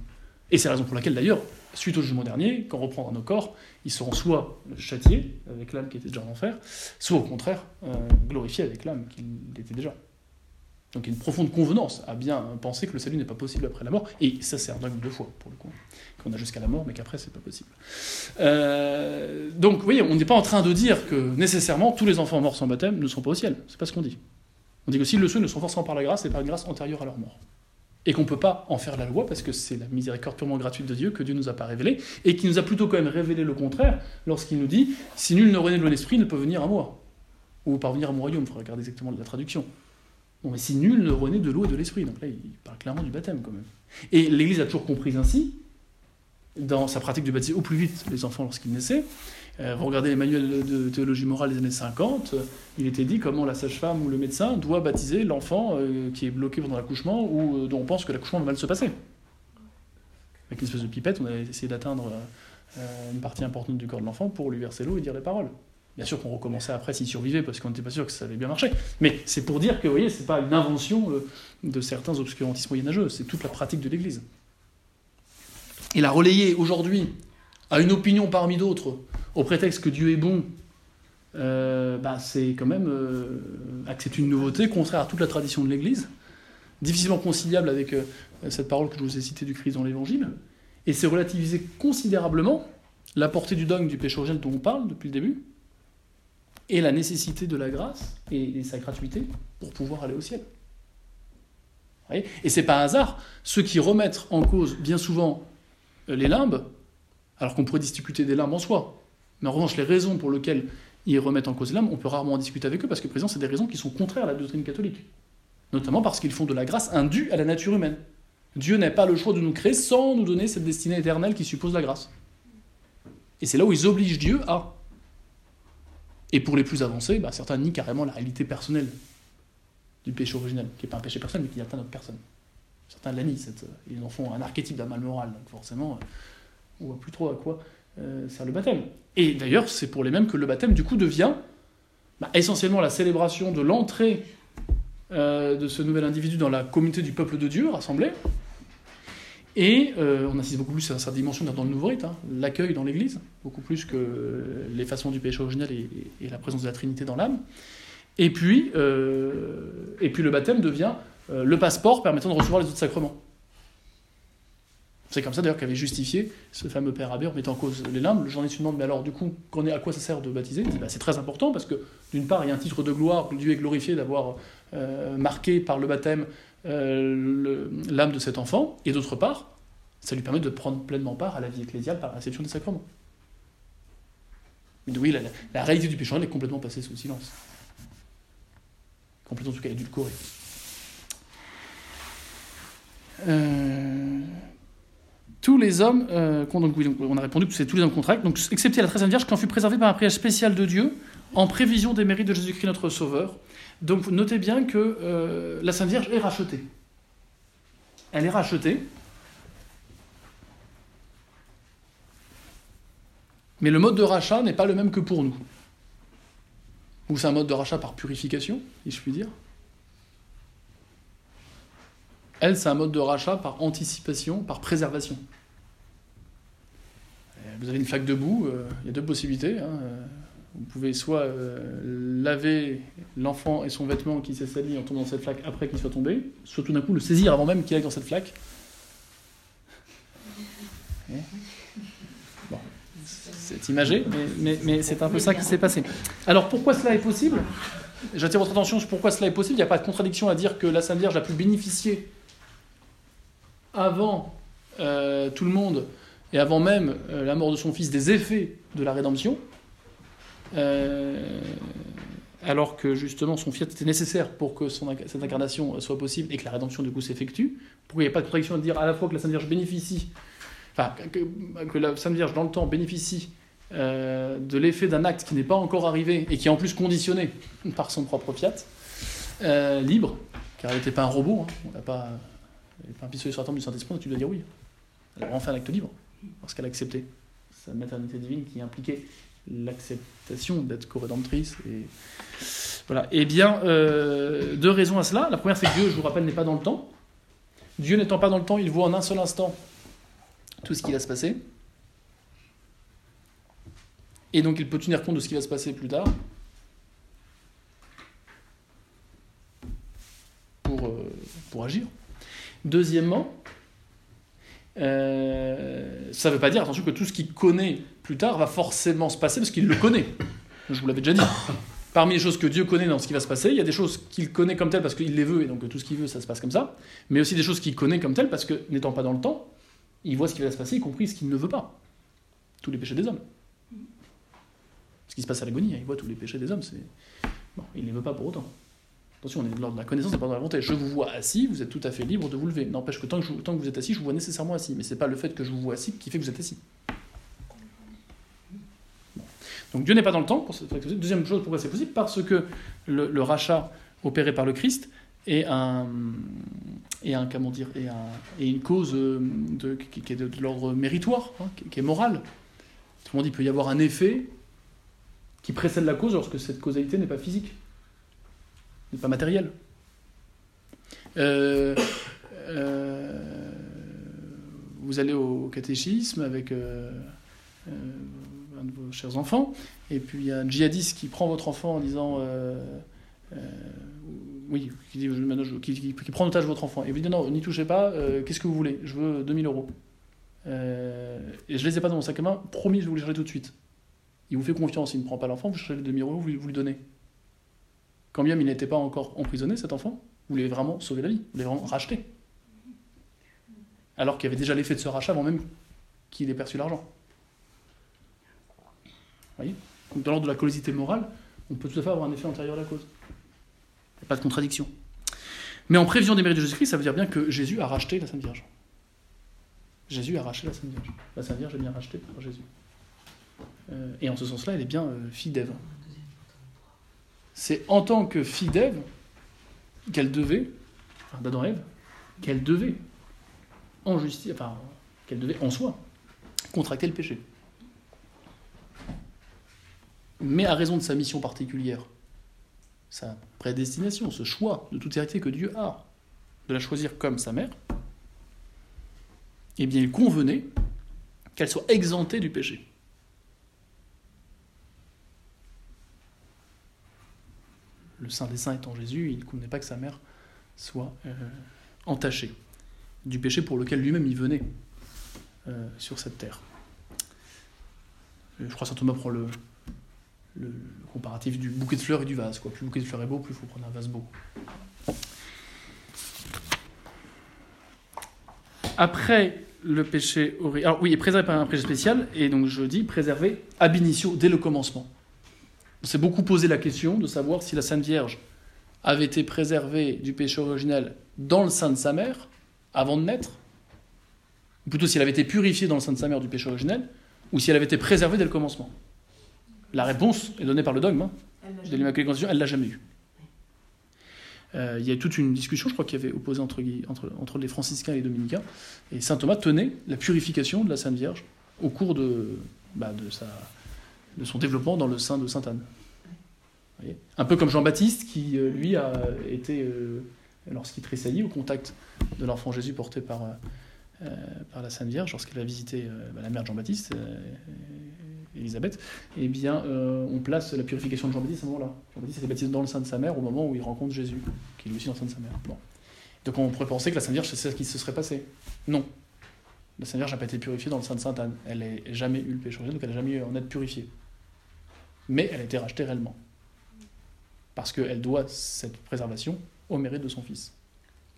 Et c'est la raison pour laquelle, d'ailleurs, suite au jugement dernier, quand on reprendra nos corps, ils seront soit châtiés avec l'âme qui était déjà en enfer, soit au contraire euh, glorifiés avec l'âme qui était déjà. Donc il y a une profonde convenance à bien penser que le salut n'est pas possible après la mort, et ça c'est un dogme de foi pour le coup, qu'on a jusqu'à la mort, mais qu'après c'est pas possible. Euh, donc vous voyez, on n'est pas en train de dire que nécessairement tous les enfants morts sans baptême ne sont pas au ciel, c'est pas ce qu'on dit. On dit que s'ils le sont, ne sont forcément par la grâce et par une grâce antérieure à leur mort et qu'on ne peut pas en faire la loi parce que c'est la miséricorde purement gratuite de Dieu que Dieu ne nous a pas révélée et qui nous a plutôt quand même révélé le contraire lorsqu'il nous dit si nul ne renaît de l'esprit ne peut venir à moi ou parvenir à mon royaume. Il faudra regarder exactement la traduction. Bon, mais si nul ne renaît de l'eau et de l'esprit, donc là il parle clairement du baptême quand même. Et l'Église a toujours compris ainsi dans sa pratique du baptême au plus vite les enfants lorsqu'ils naissaient vous regardez les manuels de théologie morale des années 50, il était dit comment la sage-femme ou le médecin doit baptiser l'enfant euh, qui est bloqué pendant l'accouchement ou euh, dont on pense que l'accouchement va mal se passer. Avec une espèce de pipette, on a essayé d'atteindre une partie importante du corps de l'enfant pour lui verser l'eau et dire les paroles. Bien sûr qu'on recommençait après s'il survivait parce qu'on n'était pas sûr que ça allait bien marcher. Mais c'est pour dire que, vous voyez, c'est pas une invention de certains obscurantistes moyenâgeux, c'est toute la pratique de l'Église. Il a relayé aujourd'hui à une opinion parmi d'autres au prétexte que Dieu est bon, euh, bah, c'est quand même euh, une nouveauté contraire à toute la tradition de l'Église, difficilement conciliable avec euh, cette parole que je vous ai citée du Christ dans l'Évangile, et c'est relativiser considérablement la portée du dogme du péché originel dont on parle depuis le début, et la nécessité de la grâce et, sa gratuité pour pouvoir aller au ciel. Et c'est pas un hasard, ceux qui remettent en cause bien souvent les limbes, alors qu'on pourrait discuter des limbes en soi, mais en revanche, les raisons pour lesquelles ils remettent en cause l'âme, on peut rarement en discuter avec eux parce que, présent, c'est des raisons qui sont contraires à la doctrine catholique. Notamment parce qu'ils font de la grâce indue à la nature humaine. Dieu n'a pas le choix de nous créer sans nous donner cette destinée éternelle qui suppose la grâce. Et c'est là où ils obligent Dieu à. Et pour les plus avancés, bah, certains nient carrément la réalité personnelle du péché originel, qui n'est pas un péché personnel, mais qui atteint notre personne. Certains la nient, cette... ils en font un archétype d'un mal moral, donc forcément, on voit plus trop à quoi euh, c'est le baptême. Et d'ailleurs, c'est pour les mêmes que le baptême, du coup, devient bah, essentiellement la célébration de l'entrée euh, de ce nouvel individu dans la communauté du peuple de Dieu rassemblé. Et euh, on insiste beaucoup plus sur sa dimension dans le nouveau rite, hein, l'accueil dans l'Église, beaucoup plus que les façons du péché originel et, la présence de la Trinité dans l'âme. Et puis, euh, et puis le baptême devient le passeport permettant de recevoir les autres sacrements. C'est comme ça d'ailleurs qu'avait justifié ce fameux père abbé en mettant en cause les limbes. Le journaliste lui demande Mais alors, du coup, à quoi ça sert de baptiser bah, C'est très important parce que, d'une part, il y a un titre de gloire, Dieu est glorifié d'avoir euh, marqué par le baptême l'âme de cet enfant, et d'autre part, ça lui permet de prendre pleinement part à la vie ecclésiale par la réception des sacrements. Oui, la, réalité du péché est complètement passée sous silence complètement en tout cas édulcoré. Euh, tous les hommes, euh, on a répondu que c'est tous les hommes contractent, donc excepté la très Sainte Vierge qui en fut préservée par un prière spécial de Dieu en prévision des mérites de Jésus-Christ notre Sauveur. Donc notez bien que euh, la Sainte Vierge est rachetée. Elle est rachetée. Mais le mode de rachat n'est pas le même que pour nous. Ou c'est un mode de rachat par purification, si je puis dire. Elle, c'est un mode de rachat par anticipation, par préservation. Euh, vous avez une flaque de boue, euh, il y a deux possibilités. Hein. Vous pouvez soit euh, laver l'enfant et son vêtement qui s'est sali en tombant dans cette flaque après qu'il soit tombé, soit tout d'un coup le saisir avant même qu'il aille dans cette flaque. c'est imagé, mais, c'est un peu ça qui s'est passé. Alors pourquoi cela est possible? J'attire votre attention sur pourquoi cela est possible. Il n'y a pas de contradiction à dire que la Sainte Vierge a pu bénéficier avant euh, tout le monde et avant même euh, la mort de son fils des effets de la rédemption, euh, alors que justement son fiat était nécessaire pour que cette incarnation soit possible et que la rédemption du coup s'effectue. Pourquoi il n'y a pas de contradiction à dire à la fois que la Sainte Vierge bénéficie, enfin que la Sainte Vierge dans le temps bénéficie euh, de l'effet d'un acte qui n'est pas encore arrivé et qui est en plus conditionné par son propre fiat, euh, libre, car elle n'était pas un robot, hein. on n'a pas, un pistolet sur la tempe du Saint-Esprit, tu dois dire oui. Elle a vraiment fait un acte libre, parce qu'elle a accepté sa maternité divine qui impliquait l'acceptation d'être co-rédemptrice. Et... Voilà. Eh bien, euh, deux raisons à cela. La première, c'est que Dieu, je vous rappelle, n'est pas dans le temps. Dieu n'étant pas dans le temps, il voit en un seul instant tout ce qui va se passer. Et donc il peut tenir compte de ce qui va se passer plus tard pour, euh, pour agir. Deuxièmement, euh, ça ne veut pas dire, attention, que tout ce qu'il connaît plus tard va forcément se passer parce qu'il le connaît. Je vous l'avais déjà dit. Parmi les choses que Dieu connaît dans ce qui va se passer, il y a des choses qu'il connaît comme telles parce qu'il les veut et donc tout ce qu'il veut, ça se passe comme ça. Mais aussi des choses qu'il connaît comme telles parce que, n'étant pas dans le temps, il voit ce qui va se passer, y compris ce qu'il ne veut pas. Tous les péchés des hommes ce qui se passe à l'agonie, hein, il voit tous les péchés des hommes. Bon, il ne les veut pas pour autant. Attention, on est de l'ordre de la connaissance et pas de la volonté. Je vous vois assis, vous êtes tout à fait libre de vous lever. N'empêche que tant, que vous êtes assis, je vous vois nécessairement assis. Mais ce n'est pas le fait que je vous vois assis qui fait que vous êtes assis. Donc Dieu n'est pas dans le temps. Deuxième chose, pourquoi c'est possible? Parce que le, rachat opéré par le Christ est un, un comment dire, un, une cause euh, qui, est de, l'ordre méritoire, hein, qui, est morale. Tout le monde dit il peut y avoir un effet qui précède la cause lorsque cette causalité n'est pas physique, n'est pas matérielle. Euh, euh, vous allez au catéchisme avec euh, un de vos chers enfants, et puis il y a un djihadiste qui prend votre enfant en disant oui, qui, dit, qui, prend en otage votre enfant, et vous dit non, n'y touchez pas, qu'est-ce que vous voulez Je veux 2000 euros. et je ne les ai pas dans mon sac à main, promis, je vais vous les charger tout de suite. Il vous fait confiance, il ne prend pas l'enfant, vous cherchez les demi euros, vous, vous lui donnez. Quand bien il n'était pas encore emprisonné, cet enfant, vous voulez vraiment sauver la vie, vous voulez vraiment racheter. Alors qu'il y avait déjà l'effet de ce rachat avant même qu'il ait perçu l'argent. Vous voyez? Donc, dans l'ordre de la causalité morale, on peut tout à fait avoir un effet antérieur à la cause. Il n'y a pas de contradiction. Mais en prévision des mérites de Jésus-Christ, ça veut dire bien que Jésus a racheté la Sainte Vierge. Jésus a racheté la Sainte Vierge. La Sainte Vierge est bien rachetée par Jésus. Euh, et en ce sens-là, elle est bien euh, fille d'Ève. C'est en tant que fille d'Ève qu'elle devait, enfin d'Adam Ève, qu'elle devait, en justice, enfin, qu'elle devait en soi, contracter le péché. Mais à raison de sa mission particulière, sa prédestination, ce choix de toute hérité que Dieu a, de la choisir comme sa mère, eh bien il convenait qu'elle soit exemptée du péché. Le Saint des Saints étant Jésus, il ne convenait pas que sa mère soit entachée du péché pour lequel lui-même il venait sur cette terre. Je crois que saint Thomas prend le, comparatif du bouquet de fleurs et du vase. Quoi. Plus le bouquet de fleurs est beau, plus il faut prendre un vase beau. Après le péché Alors oui, préservé par un péché spécial, et donc je dis préservé ab initio, dès le commencement. On s'est beaucoup posé la question de savoir si la Sainte Vierge avait été préservée du péché originel dans le sein de sa mère, avant de naître, ou plutôt si elle avait été purifiée dans le sein de sa mère du péché originel, ou si elle avait été préservée dès le commencement. La réponse est donnée par le dogme hein, de l'Immaculée Conception, elle ne l'a jamais eu. Euh, il y a toute une discussion, je crois, qui avait opposé entre, entre, entre, les franciscains et les dominicains. Et saint Thomas tenait la purification de la Sainte Vierge au cours de, bah, de, sa, de son développement dans le sein de Sainte Anne. Un peu comme Jean-Baptiste, qui, euh, lui, a été, euh, lorsqu'il tressaillit au contact de l'enfant Jésus porté par, par la Sainte Vierge, lorsqu'elle a visité bah, la mère de Jean-Baptiste, Élisabeth, eh bien, euh, on place la purification de Jean-Baptiste à ce moment-là. Jean-Baptiste était baptisé dans le sein de sa mère au moment où il rencontre Jésus, qui est lui aussi dans le sein de sa mère. Donc on pourrait penser que la Sainte Vierge, c'est ce qui se serait passé. Non. La Sainte Vierge n'a pas été purifiée dans le sein de Sainte Anne. Elle n'a jamais eu le péché donc elle n'a jamais eu en être purifiée. Mais elle a été rachetée réellement. Parce qu'elle doit cette préservation au mérite de son Fils,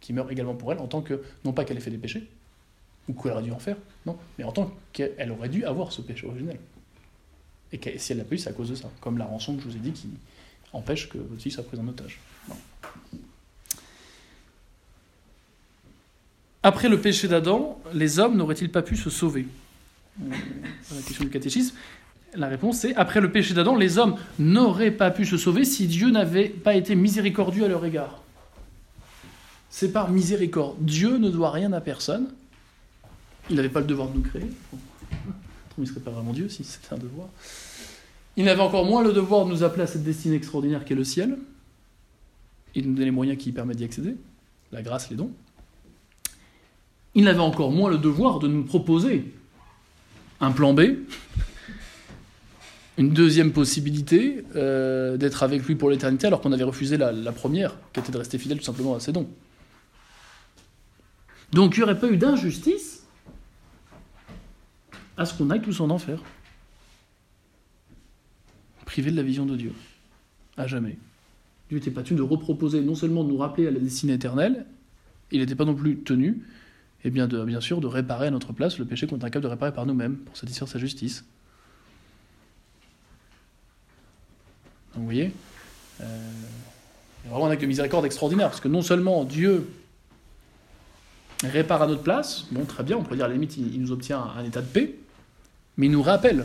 qui meurt également pour elle, en tant que, non pas qu'elle ait fait des péchés, ou qu'elle aurait dû en faire, non, mais en tant qu'elle aurait dû avoir ce péché originel. Et si elle l'a eu, c'est à cause de ça. Comme la rançon que je vous ai dit qui empêche que votre fille soit prise en otage. Après le péché d'Adam, les hommes n'auraient-ils pas pu se sauver? Euh, La question du catéchisme. La réponse c'est après le péché d'Adam, les hommes n'auraient pas pu se sauver si Dieu n'avait pas été miséricordieux à leur égard. C'est par miséricorde. Dieu ne doit rien à personne. Il n'avait pas le devoir de nous créer il ne serait pas vraiment Dieu si c'était un devoir. Il n'avait encore moins le devoir de nous appeler à cette destinée extraordinaire qu'est le ciel, de nous donner les moyens qui permettent d'y accéder, la grâce, les dons. Il n'avait encore moins le devoir de nous proposer un plan B, une deuxième possibilité euh, d'être avec lui pour l'éternité, alors qu'on avait refusé la, première, qui était de rester fidèle tout simplement à ses dons. Donc il n'y aurait pas eu d'injustice à ce qu'on aille tous en enfer. Privé de la vision de Dieu. À jamais. Dieu n'était pas tenu de reproposer, non seulement de nous rappeler à la destinée éternelle, il n'était pas non plus tenu, et eh bien, bien sûr, de réparer à notre place le péché qu'on est incapable de réparer par nous-mêmes, pour satisfaire sa justice. Vous voyez, euh, vraiment un acte de miséricorde extraordinaire, parce que non seulement Dieu répare à notre place, bon très bien, on pourrait dire à la limite il, nous obtient un état de paix, mais il nous rappelle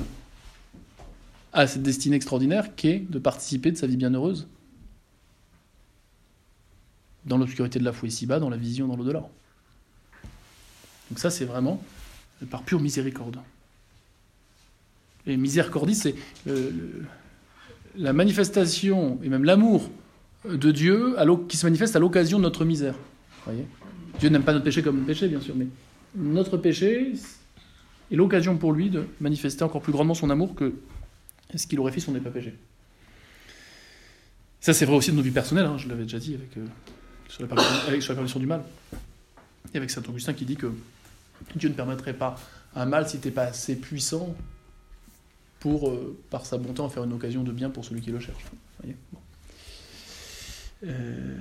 à cette destinée extraordinaire qui est de participer de sa vie bienheureuse dans l'obscurité de la foi ici-bas, dans la vision dans l'au-delà. Donc ça, c'est vraiment par pure miséricorde. Et miséricordie, c'est la manifestation, et même l'amour de Dieu qui se manifeste à l'occasion de notre misère. Dieu n'aime pas notre péché comme notre péché, bien sûr, mais notre péché, et l'occasion pour lui de manifester encore plus grandement son amour que ce qu'il aurait fait si on n'était pas péché. Ça, c'est vrai aussi de nos vies personnelles, hein, je l'avais déjà dit avec, euh, sur, la permission, du mal. Et avec saint Augustin qui dit que Dieu ne permettrait pas un mal s'il n'était pas assez puissant pour, euh, par sa bonté, en faire une occasion de bien pour celui qui le cherche. Euh,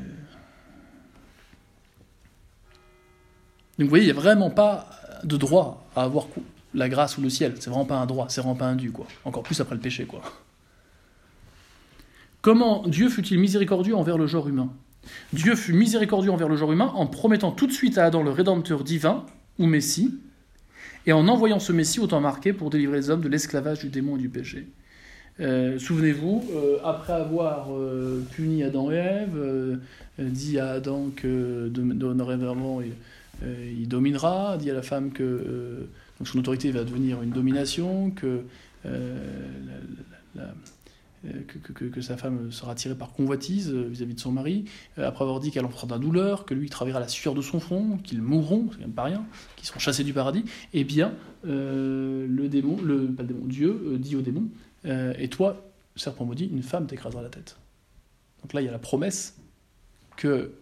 donc vous voyez, il n'y a vraiment pas de droit à avoir la grâce ou le ciel. C'est vraiment pas un droit, c'est vraiment pas un dû, quoi. Encore plus après le péché, quoi. Comment Dieu fut-il miséricordieux envers le genre humain? Dieu fut miséricordieux envers le genre humain en promettant tout de suite à Adam le Rédempteur divin, ou Messie, et en envoyant ce Messie au temps marqué pour délivrer les hommes de l'esclavage du démon et du péché. Euh, souvenez-vous, euh, après avoir euh, puni Adam et Ève, dit à Adam que dorénavant il, il dominera, dit à la femme que son autorité va devenir une domination, que, euh, que, sa femme sera tirée par convoitise euh, vis-à-vis de son mari, après avoir dit qu'elle en fera douleur, que lui travaillera la sueur de son front, qu'ils mourront, c'est quand même pas rien, qu'ils seront chassés du paradis, eh bien, le démon, le, pas le démon, Dieu dit au démon, et toi, serpent maudit, une femme t'écrasera la tête. Donc là, il y a la promesse que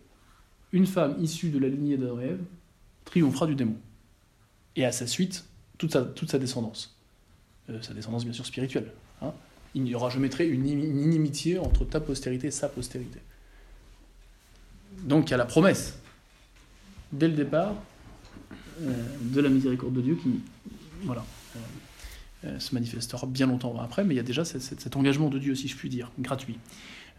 une femme issue de la lignée et triomphera du démon. Et à sa suite, toute sa, toute sa descendance. Euh, sa descendance, bien sûr, spirituelle. Hein. Il y aura, je mettrai, une, inimitié entre ta postérité et sa postérité. Donc il y a la promesse, dès le départ, euh, de la miséricorde de Dieu qui voilà, euh, se manifestera bien longtemps après, mais il y a déjà cet, engagement de Dieu, si je puis dire, gratuit.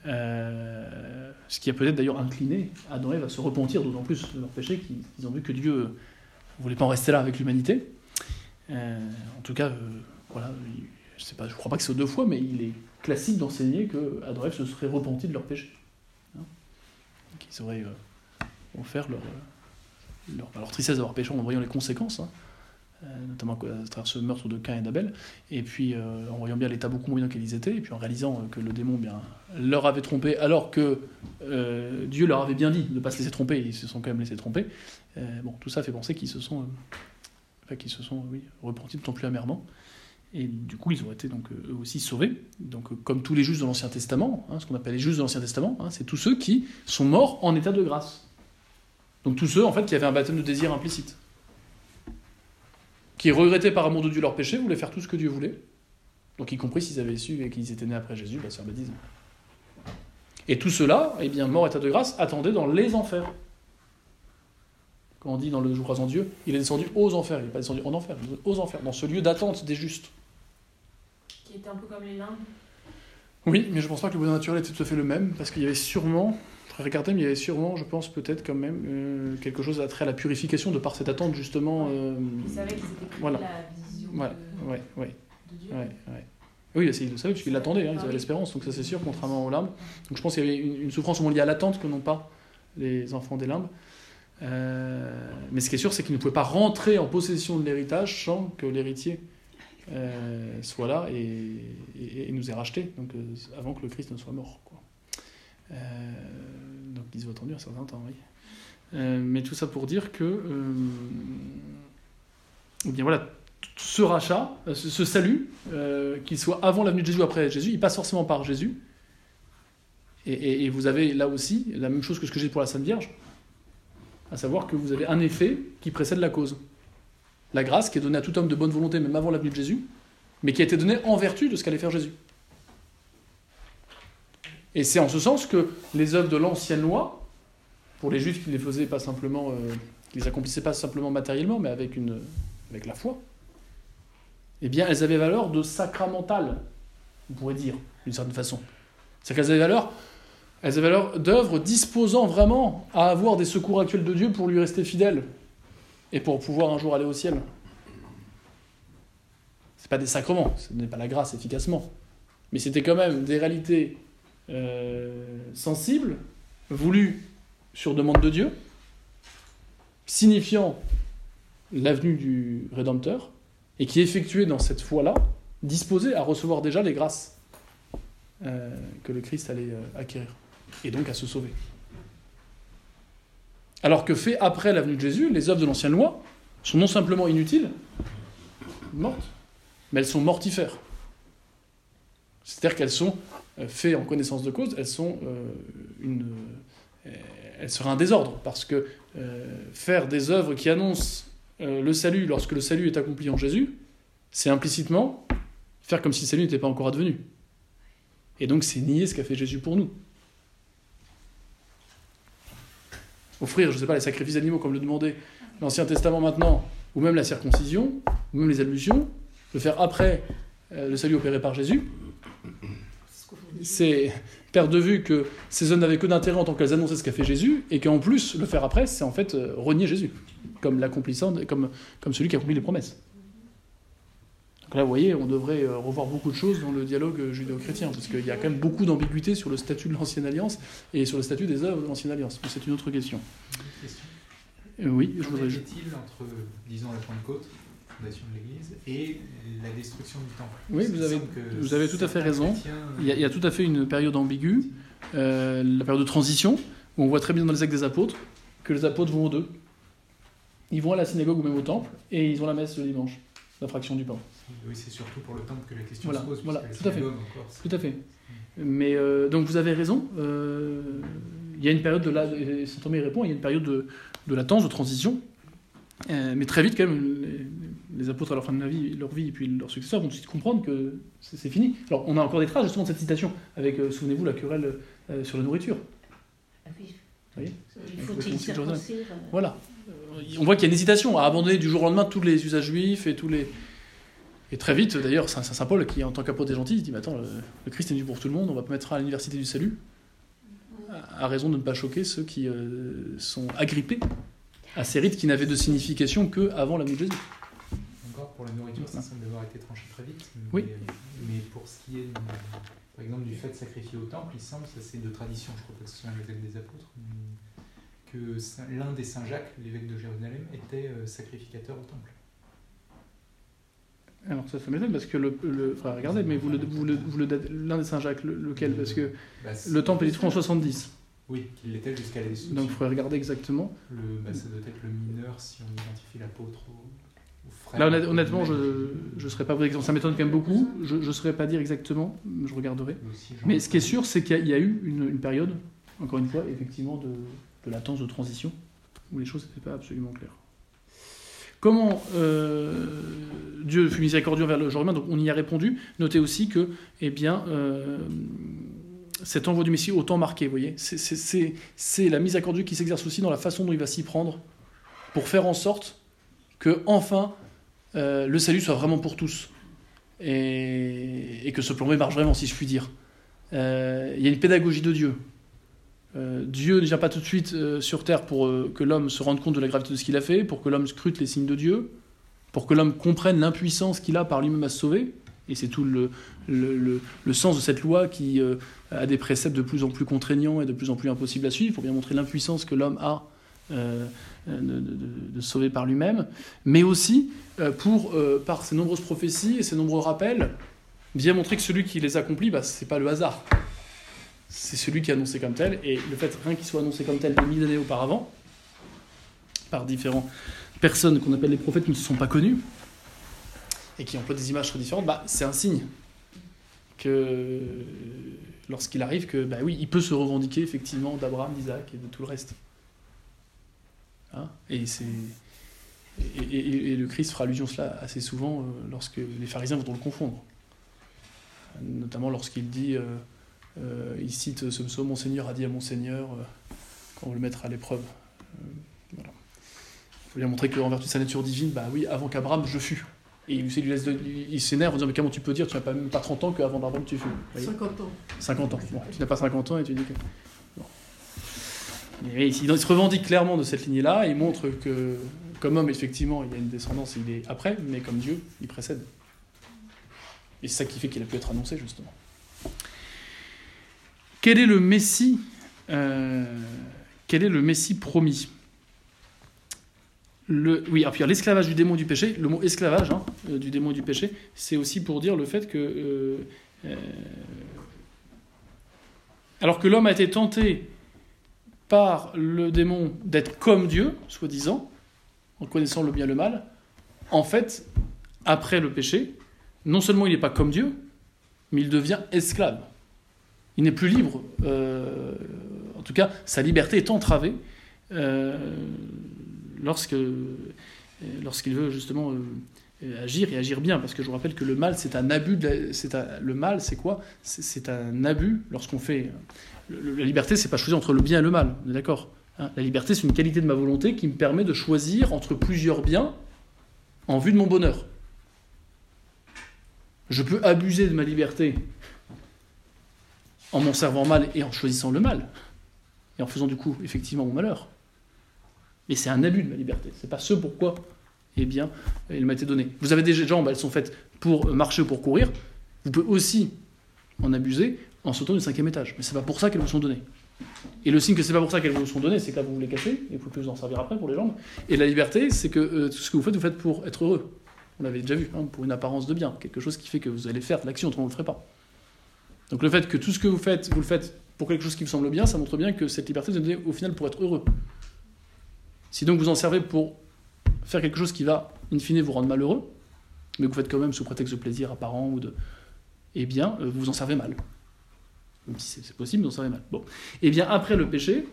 ce qui a peut-être d'ailleurs incliné Adam et Ève à se repentir d'autant plus de leur péché qu'ils ont vu que Dieu ne voulait pas en rester là avec l'humanité. en tout cas, voilà, je sais pas, je crois pas que c'est deux fois, mais il est classique d'enseigner que se seraient repentis de leur péché. Hein Qu'ils auraient euh, offert leur, leur, leur, tristesse d'avoir péché en voyant les conséquences, hein. euh, notamment à travers ce meurtre de Cain et d'Abel, et puis euh, en voyant bien l'état beaucoup moins qu'ils étaient, et puis en réalisant que le démon bien, leur avait trompé, alors que Dieu leur avait bien dit de ne pas se laisser tromper, ils se sont quand même laissés tromper. bon, tout ça fait penser qu'ils se sont, enfin, qu'ils se sont oui, repentis d'autant plus amèrement. Et du coup, ils ont été donc eux aussi sauvés. Donc, euh, comme tous les justes de l'Ancien Testament, hein, ce qu'on appelle les justes de l'Ancien Testament, hein, c'est tous ceux qui sont morts en état de grâce. Donc tous ceux en fait qui avaient un baptême de désir implicite, qui regrettaient par amour de Dieu leur péché, voulaient faire tout ce que Dieu voulait. Donc y compris s'ils avaient su et qu'ils étaient nés après Jésus, bah, c'est un baptême. Et tout cela, eh bien, mort état de grâce, attendaient dans les enfers. Comme on dit dans le jour croisant Dieu, il est descendu aux enfers, il n'est pas descendu en enfer, aux enfers, dans ce lieu d'attente des justes était un peu comme les limbes Oui, mais je pense pas que le besoin naturel était tout à fait le même, parce qu'il y avait sûrement, très regarder, mais il y avait sûrement, je pense, peut-être quand même euh, quelque chose à trait à la purification de par cette attente, justement. Euh, ils savaient qu'ils étaient voilà. la vision voilà. de, ouais, ouais. de Dieu. Ouais, ouais. Oui, ils le savaient, puisqu'ils l'attendaient, hein, ils avaient l'espérance, donc ça c'est sûr, contrairement aux limbes. Donc je pense qu'il y avait une, souffrance au moins liée à l'attente que n'ont pas les enfants des limbes. Euh, mais ce qui est sûr, c'est qu'ils ne pouvaient pas rentrer en possession de l'héritage sans que l'héritier euh, soit là et, nous ait racheté, donc euh, avant que le Christ ne soit mort. Quoi. Euh, donc ils ont attendu un certain temps, oui. mais tout ça pour dire que, eh bien voilà, ce rachat, ce, salut, qu'il soit avant l'avenue de Jésus ou après Jésus, il passe forcément par Jésus. Et, et, vous avez là aussi la même chose que ce que j'ai pour la Sainte Vierge, à savoir que vous avez un effet qui précède la cause la grâce qui est donnée à tout homme de bonne volonté, même avant la de Jésus, mais qui a été donnée en vertu de ce qu'allait faire Jésus. Et c'est en ce sens que les œuvres de l'ancienne loi, pour les juifs qui les faisaient pas simplement, euh, qui les accomplissaient pas simplement matériellement, mais avec, la foi, eh bien, elles avaient valeur de sacramental, on pourrait dire, d'une certaine façon. C'est-à-dire qu'elles avaient valeur, elles avaient valeur d'œuvres disposant vraiment à avoir des secours actuels de Dieu pour lui rester fidèle, et pour pouvoir un jour aller au ciel. Ce pas des sacrements, ce n'est pas la grâce efficacement, mais c'était quand même des réalités euh, sensibles, voulues sur demande de Dieu, signifiant l'avenue du Rédempteur, et qui effectuaient dans cette foi-là, disposés à recevoir déjà les grâces euh, que le Christ allait euh, acquérir, et donc à se sauver. Alors que fait après l'avenue de Jésus, les œuvres de l'ancienne loi sont non simplement inutiles, mortes, mais elles sont mortifères. C'est-à-dire qu'elles sont euh, faites en connaissance de cause, elles sont euh, une, euh, elles seraient un désordre, parce que faire des œuvres qui annoncent le salut lorsque le salut est accompli en Jésus, c'est implicitement faire comme si le salut n'était pas encore advenu. Et donc c'est nier ce qu'a fait Jésus pour nous. Offrir, je ne sais pas, les sacrifices animaux comme le demandait l'Ancien Testament maintenant, ou même la circoncision, ou même les allusions, le faire après euh, le salut opéré par Jésus, c'est perdre de vue que ces zones n'avaient que d'intérêt en tant qu'elles annonçaient ce qu'a fait Jésus, et qu'en plus, le faire après, c'est en fait euh, renier Jésus, comme comme, comme celui qui accomplit les promesses là, vous voyez, on devrait euh, revoir beaucoup de choses dans le dialogue euh, judéo-chrétien, parce qu'il y a quand même beaucoup d'ambiguïté sur le statut de l'Ancienne Alliance et sur le statut des œuvres de l'Ancienne Alliance. Mais c'est une autre question. question. Euh, oui, je voudrais. il entre, disons, la Pentecôte, fondation de l'Église, et la destruction du temple? Oui, vous avez, vous avez tout à fait raison. Il y, a, tout à fait une période ambiguë, la période de transition, où on voit très bien dans les actes des apôtres que les apôtres vont aux deux. Ils vont à la synagogue ou même au temple, et ils ont la messe le dimanche la fraction du pain. Oui, c'est surtout pour le temple que la question voilà, se pose. Voilà, tout à fait. Encore, tout à fait. Mais euh, donc vous avez raison. Euh, il y a une période de la, saint Thomas répond, il y a une période de, de latence, de transition. Euh, mais très vite, quand même, les, apôtres à leur fin de la vie, leur vie et puis leurs successeurs vont tout de suite comprendre que c'est fini. Alors on a encore des traces justement de cette citation avec, souvenez-vous, la querelle sur la nourriture. Ah oui. Vous voyez il faut-il circoncire Voilà. On voit qu'il y a une hésitation à abandonner du jour au lendemain tous les usages juifs et tous les, et très vite, d'ailleurs, Saint, Saint Paul, qui en tant qu'apôtre des gentils, dit Mais attends, le, Christ est venu pour tout le monde, on va mettre à l'université du salut, a raison de ne pas choquer ceux qui euh, sont agrippés à ces rites qui n'avaient de signification qu'avant la de Jésus. Encore pour la nourriture, ça semble avoir été tranché très vite. Mais, oui. mais pour ce qui est, par exemple, du fait de sacrifier au temple, il semble, ça c'est de tradition, je crois pas que ce soit l'évêque des apôtres, que l'un des Saint Jacques, l'évêque de Jérusalem, était euh, sacrificateur au temple. Alors ça, ça m'étonne parce que le, le regardez, mais vous le, vous le, vous le l'un des Saint-Jacques, lequel? Parce que bah, le temple est détruit en 70. Oui, qu'il l'était jusqu'à la destruction. Donc il faudrait regarder exactement. Le, bah, ça doit être le mineur si on identifie l'apôtre au, frère. Là honnêtement, je ne saurais pas vous dire, ça m'étonne quand même beaucoup. Je ne saurais pas dire exactement, je regarderai. Mais ce qui est sûr, c'est qu'il y, a eu une, une, période, encore une fois, effectivement, de, de latence, de transition, où les choses n'étaient pas absolument claires. Comment euh, Dieu fut miséricordieux envers le genre humain Donc on y a répondu. Notez aussi que, eh bien, euh, cet envoi du Messie autant marqué, vous voyez, c'est la miséricorde qui s'exerce aussi dans la façon dont il va s'y prendre pour faire en sorte que enfin euh, le salut soit vraiment pour tous et, que ce plan marche vraiment, si je puis dire. il y a une pédagogie de Dieu. Euh, Dieu ne vient pas tout de suite euh, sur terre pour euh, que l'homme se rende compte de la gravité de ce qu'il a fait, pour que l'homme scrute les signes de Dieu, pour que l'homme comprenne l'impuissance qu'il a par lui-même à se sauver. Et c'est tout le, le, sens de cette loi qui a des préceptes de plus en plus contraignants et de plus en plus impossibles à suivre, pour bien montrer l'impuissance que l'homme a de, sauver par lui-même, mais aussi pour, par ses nombreuses prophéties et ses nombreux rappels, bien montrer que celui qui les accomplit, bah, ce n'est pas le hasard c'est celui qui est annoncé comme tel, et le fait rien qu'il soit annoncé comme tel des mille années auparavant, par différentes personnes qu'on appelle les prophètes qui ne se sont pas connus, et qui emploient des images très différentes, bah, c'est un signe que lorsqu'il arrive que, bah oui, il peut se revendiquer effectivement d'Abraham, d'Isaac et de tout le reste. Hein? Et, le Christ fera allusion à cela assez souvent euh, lorsque les pharisiens vont le confondre. Notamment lorsqu'il dit... Euh, euh, il cite ce psaume Mon Seigneur a dit à mon Seigneur, euh, quand on le mettre à l'épreuve. Euh, voilà. Il faut bien montrer qu'en vertu de sa nature divine, bah oui, avant qu'Abraham, je fus. Et il, s'énerve en disant Mais comment tu peux dire Tu n'as pas même pas 30 ans qu'avant d'Abraham tu fus 50 ans. 50 ans. tu n'as pas 50 ans et tu dis que. il, se revendique clairement de cette lignée-là. Il montre que, comme homme, effectivement, il y a une descendance, il est après, mais comme Dieu, il précède. Et c'est ça qui fait qu'il a pu être annoncé, justement. Quel est le Messie euh, Quel est le Messie promis? Le, oui, alors l'esclavage du démon du péché, le mot esclavage hein, euh, du démon du péché, c'est aussi pour dire le fait que, euh, alors que l'homme a été tenté par le démon d'être comme Dieu, soi-disant, en connaissant le bien et le mal, en fait, après le péché, non seulement il n'est pas comme Dieu, mais il devient esclave. Il n'est plus libre. Euh, en tout cas, sa liberté est entravée euh, lorsque, lorsqu'il veut justement euh, agir et agir bien. Parce que je vous rappelle que le mal, c'est un abus. c'est le mal, c'est quoi? C'est, un abus lorsqu'on fait. la liberté, c'est pas choisir entre le bien et le mal. On est d'accord hein? La liberté, c'est une qualité de ma volonté qui me permet de choisir entre plusieurs biens en vue de mon bonheur. Je peux abuser de ma liberté en m'en servant mal et en choisissant le mal, et en faisant du coup effectivement mon malheur. Mais c'est un abus de ma liberté. C'est pas ce pourquoi, eh bien, elle m'a été donnée. Vous avez des jambes, elles sont faites pour marcher ou pour courir. Vous pouvez aussi en abuser en sautant du cinquième étage. Mais c'est pas pour ça qu'elles vous sont données. Et le signe que c'est pas pour ça qu'elles vous sont données, c'est que là vous vous les et vous pouvez vous en servir après pour les jambes. Et la liberté, c'est que euh, tout ce que vous faites, vous faites pour être heureux. On l'avait déjà vu, hein, pour une apparence de bien, quelque chose qui fait que vous allez faire l'action, autrement vous ne le ferez pas. Donc le fait que tout ce que vous faites, vous le faites pour quelque chose qui vous semble bien, ça montre bien que cette liberté vous est donnée au final pour être heureux. Si donc vous en servez pour faire quelque chose qui va, in fine, vous rendre malheureux, mais que vous faites quand même sous prétexte de plaisir apparent ou de. Eh bien, vous vous en servez mal. Même si c'est possible, vous en servez mal. Bon. Eh bien, après le péché,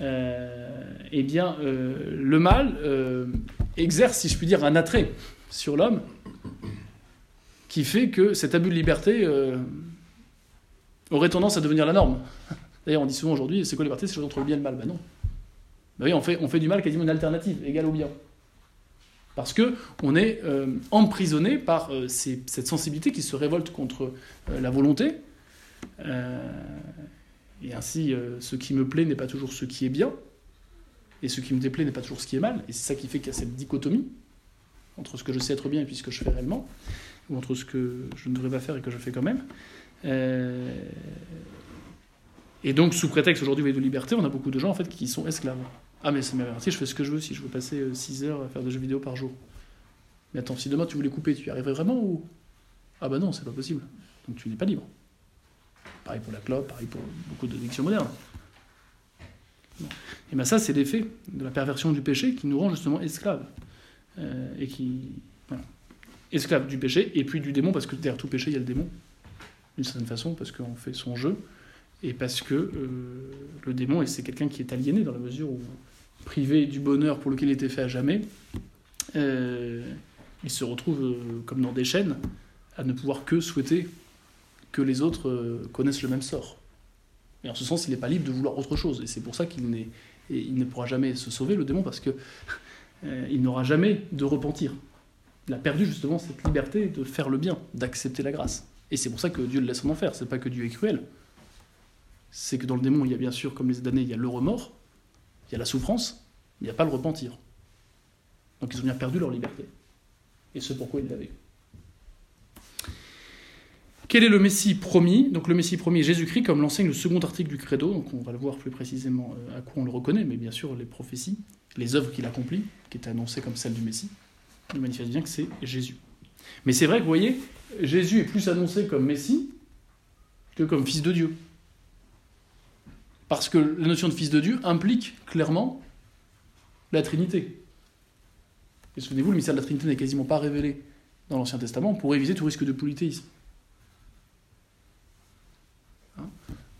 eh bien, le mal exerce, si je puis dire, un attrait sur l'homme qui fait que cet abus de liberté aurait tendance à devenir la norme. D'ailleurs, on dit souvent aujourd'hui, c'est quoi liberté C'est entre le bien et le mal. Ben non. Ben oui, on fait, on fait du mal quasiment une alternative, égale au bien. Parce que on est euh, emprisonné par euh, cette sensibilité qui se révolte contre euh, la volonté. et ainsi, ce qui me plaît n'est pas toujours ce qui est bien. Et ce qui me déplaît n'est pas toujours ce qui est mal. Et c'est ça qui fait qu'il y a cette dichotomie entre ce que je sais être bien et puis ce que je fais réellement, ou entre ce que je ne devrais pas faire et que je fais quand même. Et donc, sous prétexte aujourd'hui de liberté, on a beaucoup de gens en fait qui sont esclaves. Ah, mais ça m'avertit, je fais ce que je veux si je veux passer 6 euh, heures à faire des jeux vidéo par jour. Mais attends, si demain tu voulais couper, tu y arriverais vraiment ou? Ah, bah non, c'est pas possible. Donc tu n'es pas libre. Pareil pour la clope, pareil pour beaucoup d'addictions modernes. Et bien ça, c'est l'effet de la perversion du péché qui nous rend justement esclaves. Euh, et qui. Voilà. Esclaves du péché et puis du démon, parce que derrière tout péché, il y a le démon. D'une certaine façon, parce qu'on fait son jeu et parce que euh, le démon, c'est quelqu'un qui est aliéné dans la mesure où, privé du bonheur pour lequel il était fait à jamais, euh, il se retrouve euh, comme dans des chaînes à ne pouvoir que souhaiter que les autres connaissent le même sort. Et en ce sens, il n'est pas libre de vouloir autre chose. Et c'est pour ça qu'il il ne pourra jamais se sauver, le démon, parce que il n'aura jamais de repentir. Il a perdu justement cette liberté de faire le bien, d'accepter la grâce. Et c'est pour ça que Dieu le laisse en enfer. C'est pas que Dieu est cruel c'est que dans le démon, il y a bien sûr, comme les damnés, il y a le remords, il y a la souffrance, il n'y a pas le repentir. Donc ils ont bien perdu leur liberté. Et ce pourquoi ils l'avaient. Quel est le Messie promis? Donc le Messie promis est Jésus-Christ, comme l'enseigne le second article du Credo. Donc on va le voir plus précisément euh, à quoi on le reconnaît, mais bien sûr les prophéties, les œuvres qu'il accomplit, qui étaient annoncées comme celles du Messie, nous manifestent bien que c'est Jésus. Mais c'est vrai que vous voyez, Jésus est plus annoncé comme Messie que comme Fils de Dieu. Parce que la notion de fils de Dieu implique clairement la Trinité. Et souvenez-vous, le mystère de la Trinité n'est quasiment pas révélé dans l'Ancien Testament pour éviter tout risque de polythéisme. Hein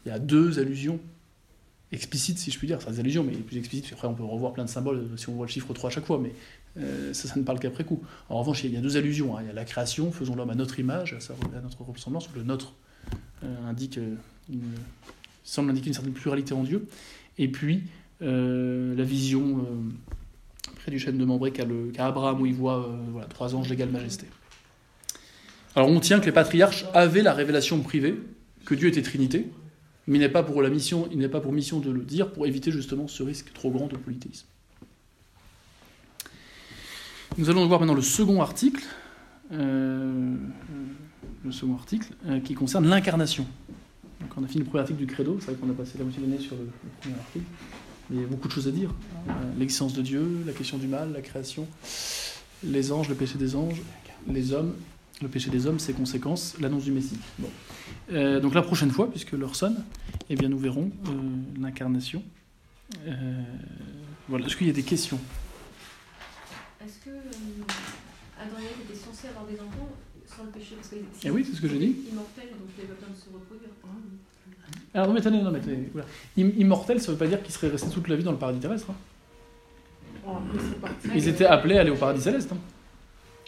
Il y a deux allusions explicites, si je puis dire, enfin des allusions, mais plus explicites, après on peut revoir plein de symboles si on voit le chiffre 3 à chaque fois, mais euh, ça, ne parle qu'après coup. En revanche, il y a deux allusions. Hein. Il y a la création, faisons l'homme à notre image, à notre ressemblance, le nôtre euh, indique euh, une semble indiquer une certaine pluralité en Dieu. Et puis, la vision près du chêne de Mambré qu'a Abraham, où il voit trois anges d'égale majesté. Alors on tient que les patriarches avaient la révélation privée, que Dieu était Trinité, mais il n'est pas pour mission, il n'est pas pour mission de le dire pour éviter justement ce risque trop grand de polythéisme. Nous allons voir maintenant le second article, le second article qui concerne l'incarnation. On a fini le premier article du Credo, c'est vrai qu'on a passé la moitié de l'année sur le, premier article. il y a beaucoup de choses à dire. Euh, l'existence de Dieu, la question du mal, la création, les anges, le péché des anges, les hommes, le péché des hommes, ses conséquences, l'annonce du Messie. Euh, donc la prochaine fois, puisque l'heure sonne, eh bien nous verrons euh, l'incarnation. voilà. Est-ce qu'il y a des questions? Est-ce que Adam et Ève étaient censés avoir des enfants sans le péché? Parce que Eh oui, c'est ce que j'ai dit. Immortel, donc il n'y pas besoin de se reproduire. Alors non mais attendez, non mais attendez, Immortel, ça ne veut pas dire qu'ils seraient restés toute la vie dans le paradis terrestre. Hein. Oh, Ils étaient appelés à aller au paradis céleste. Hein.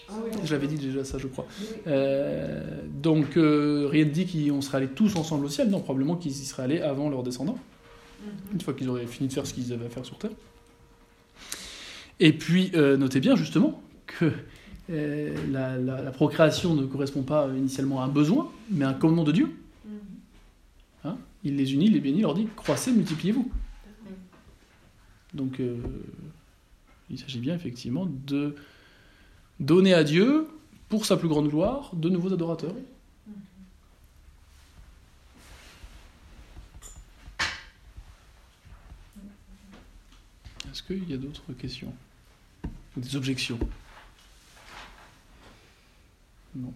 Ah, oui, je l'avais dit déjà ça, je crois. Euh, donc euh, rien ne dit qu'on serait allés tous ensemble au ciel. Non, probablement qu'ils y seraient allés avant leurs descendants, mhm. une fois qu'ils auraient fini de faire ce qu'ils avaient à faire sur Terre. Et puis euh, notez bien justement que la, la, procréation ne correspond pas initialement à un besoin, mais à un commandement de Dieu. Hein? Il les unit, il les bénit, il leur dit croissez, multipliez-vous. Donc euh, il s'agit bien effectivement de donner à Dieu, pour sa plus grande gloire, de nouveaux adorateurs. Est-ce qu'il y a d'autres questions? Des objections? Non.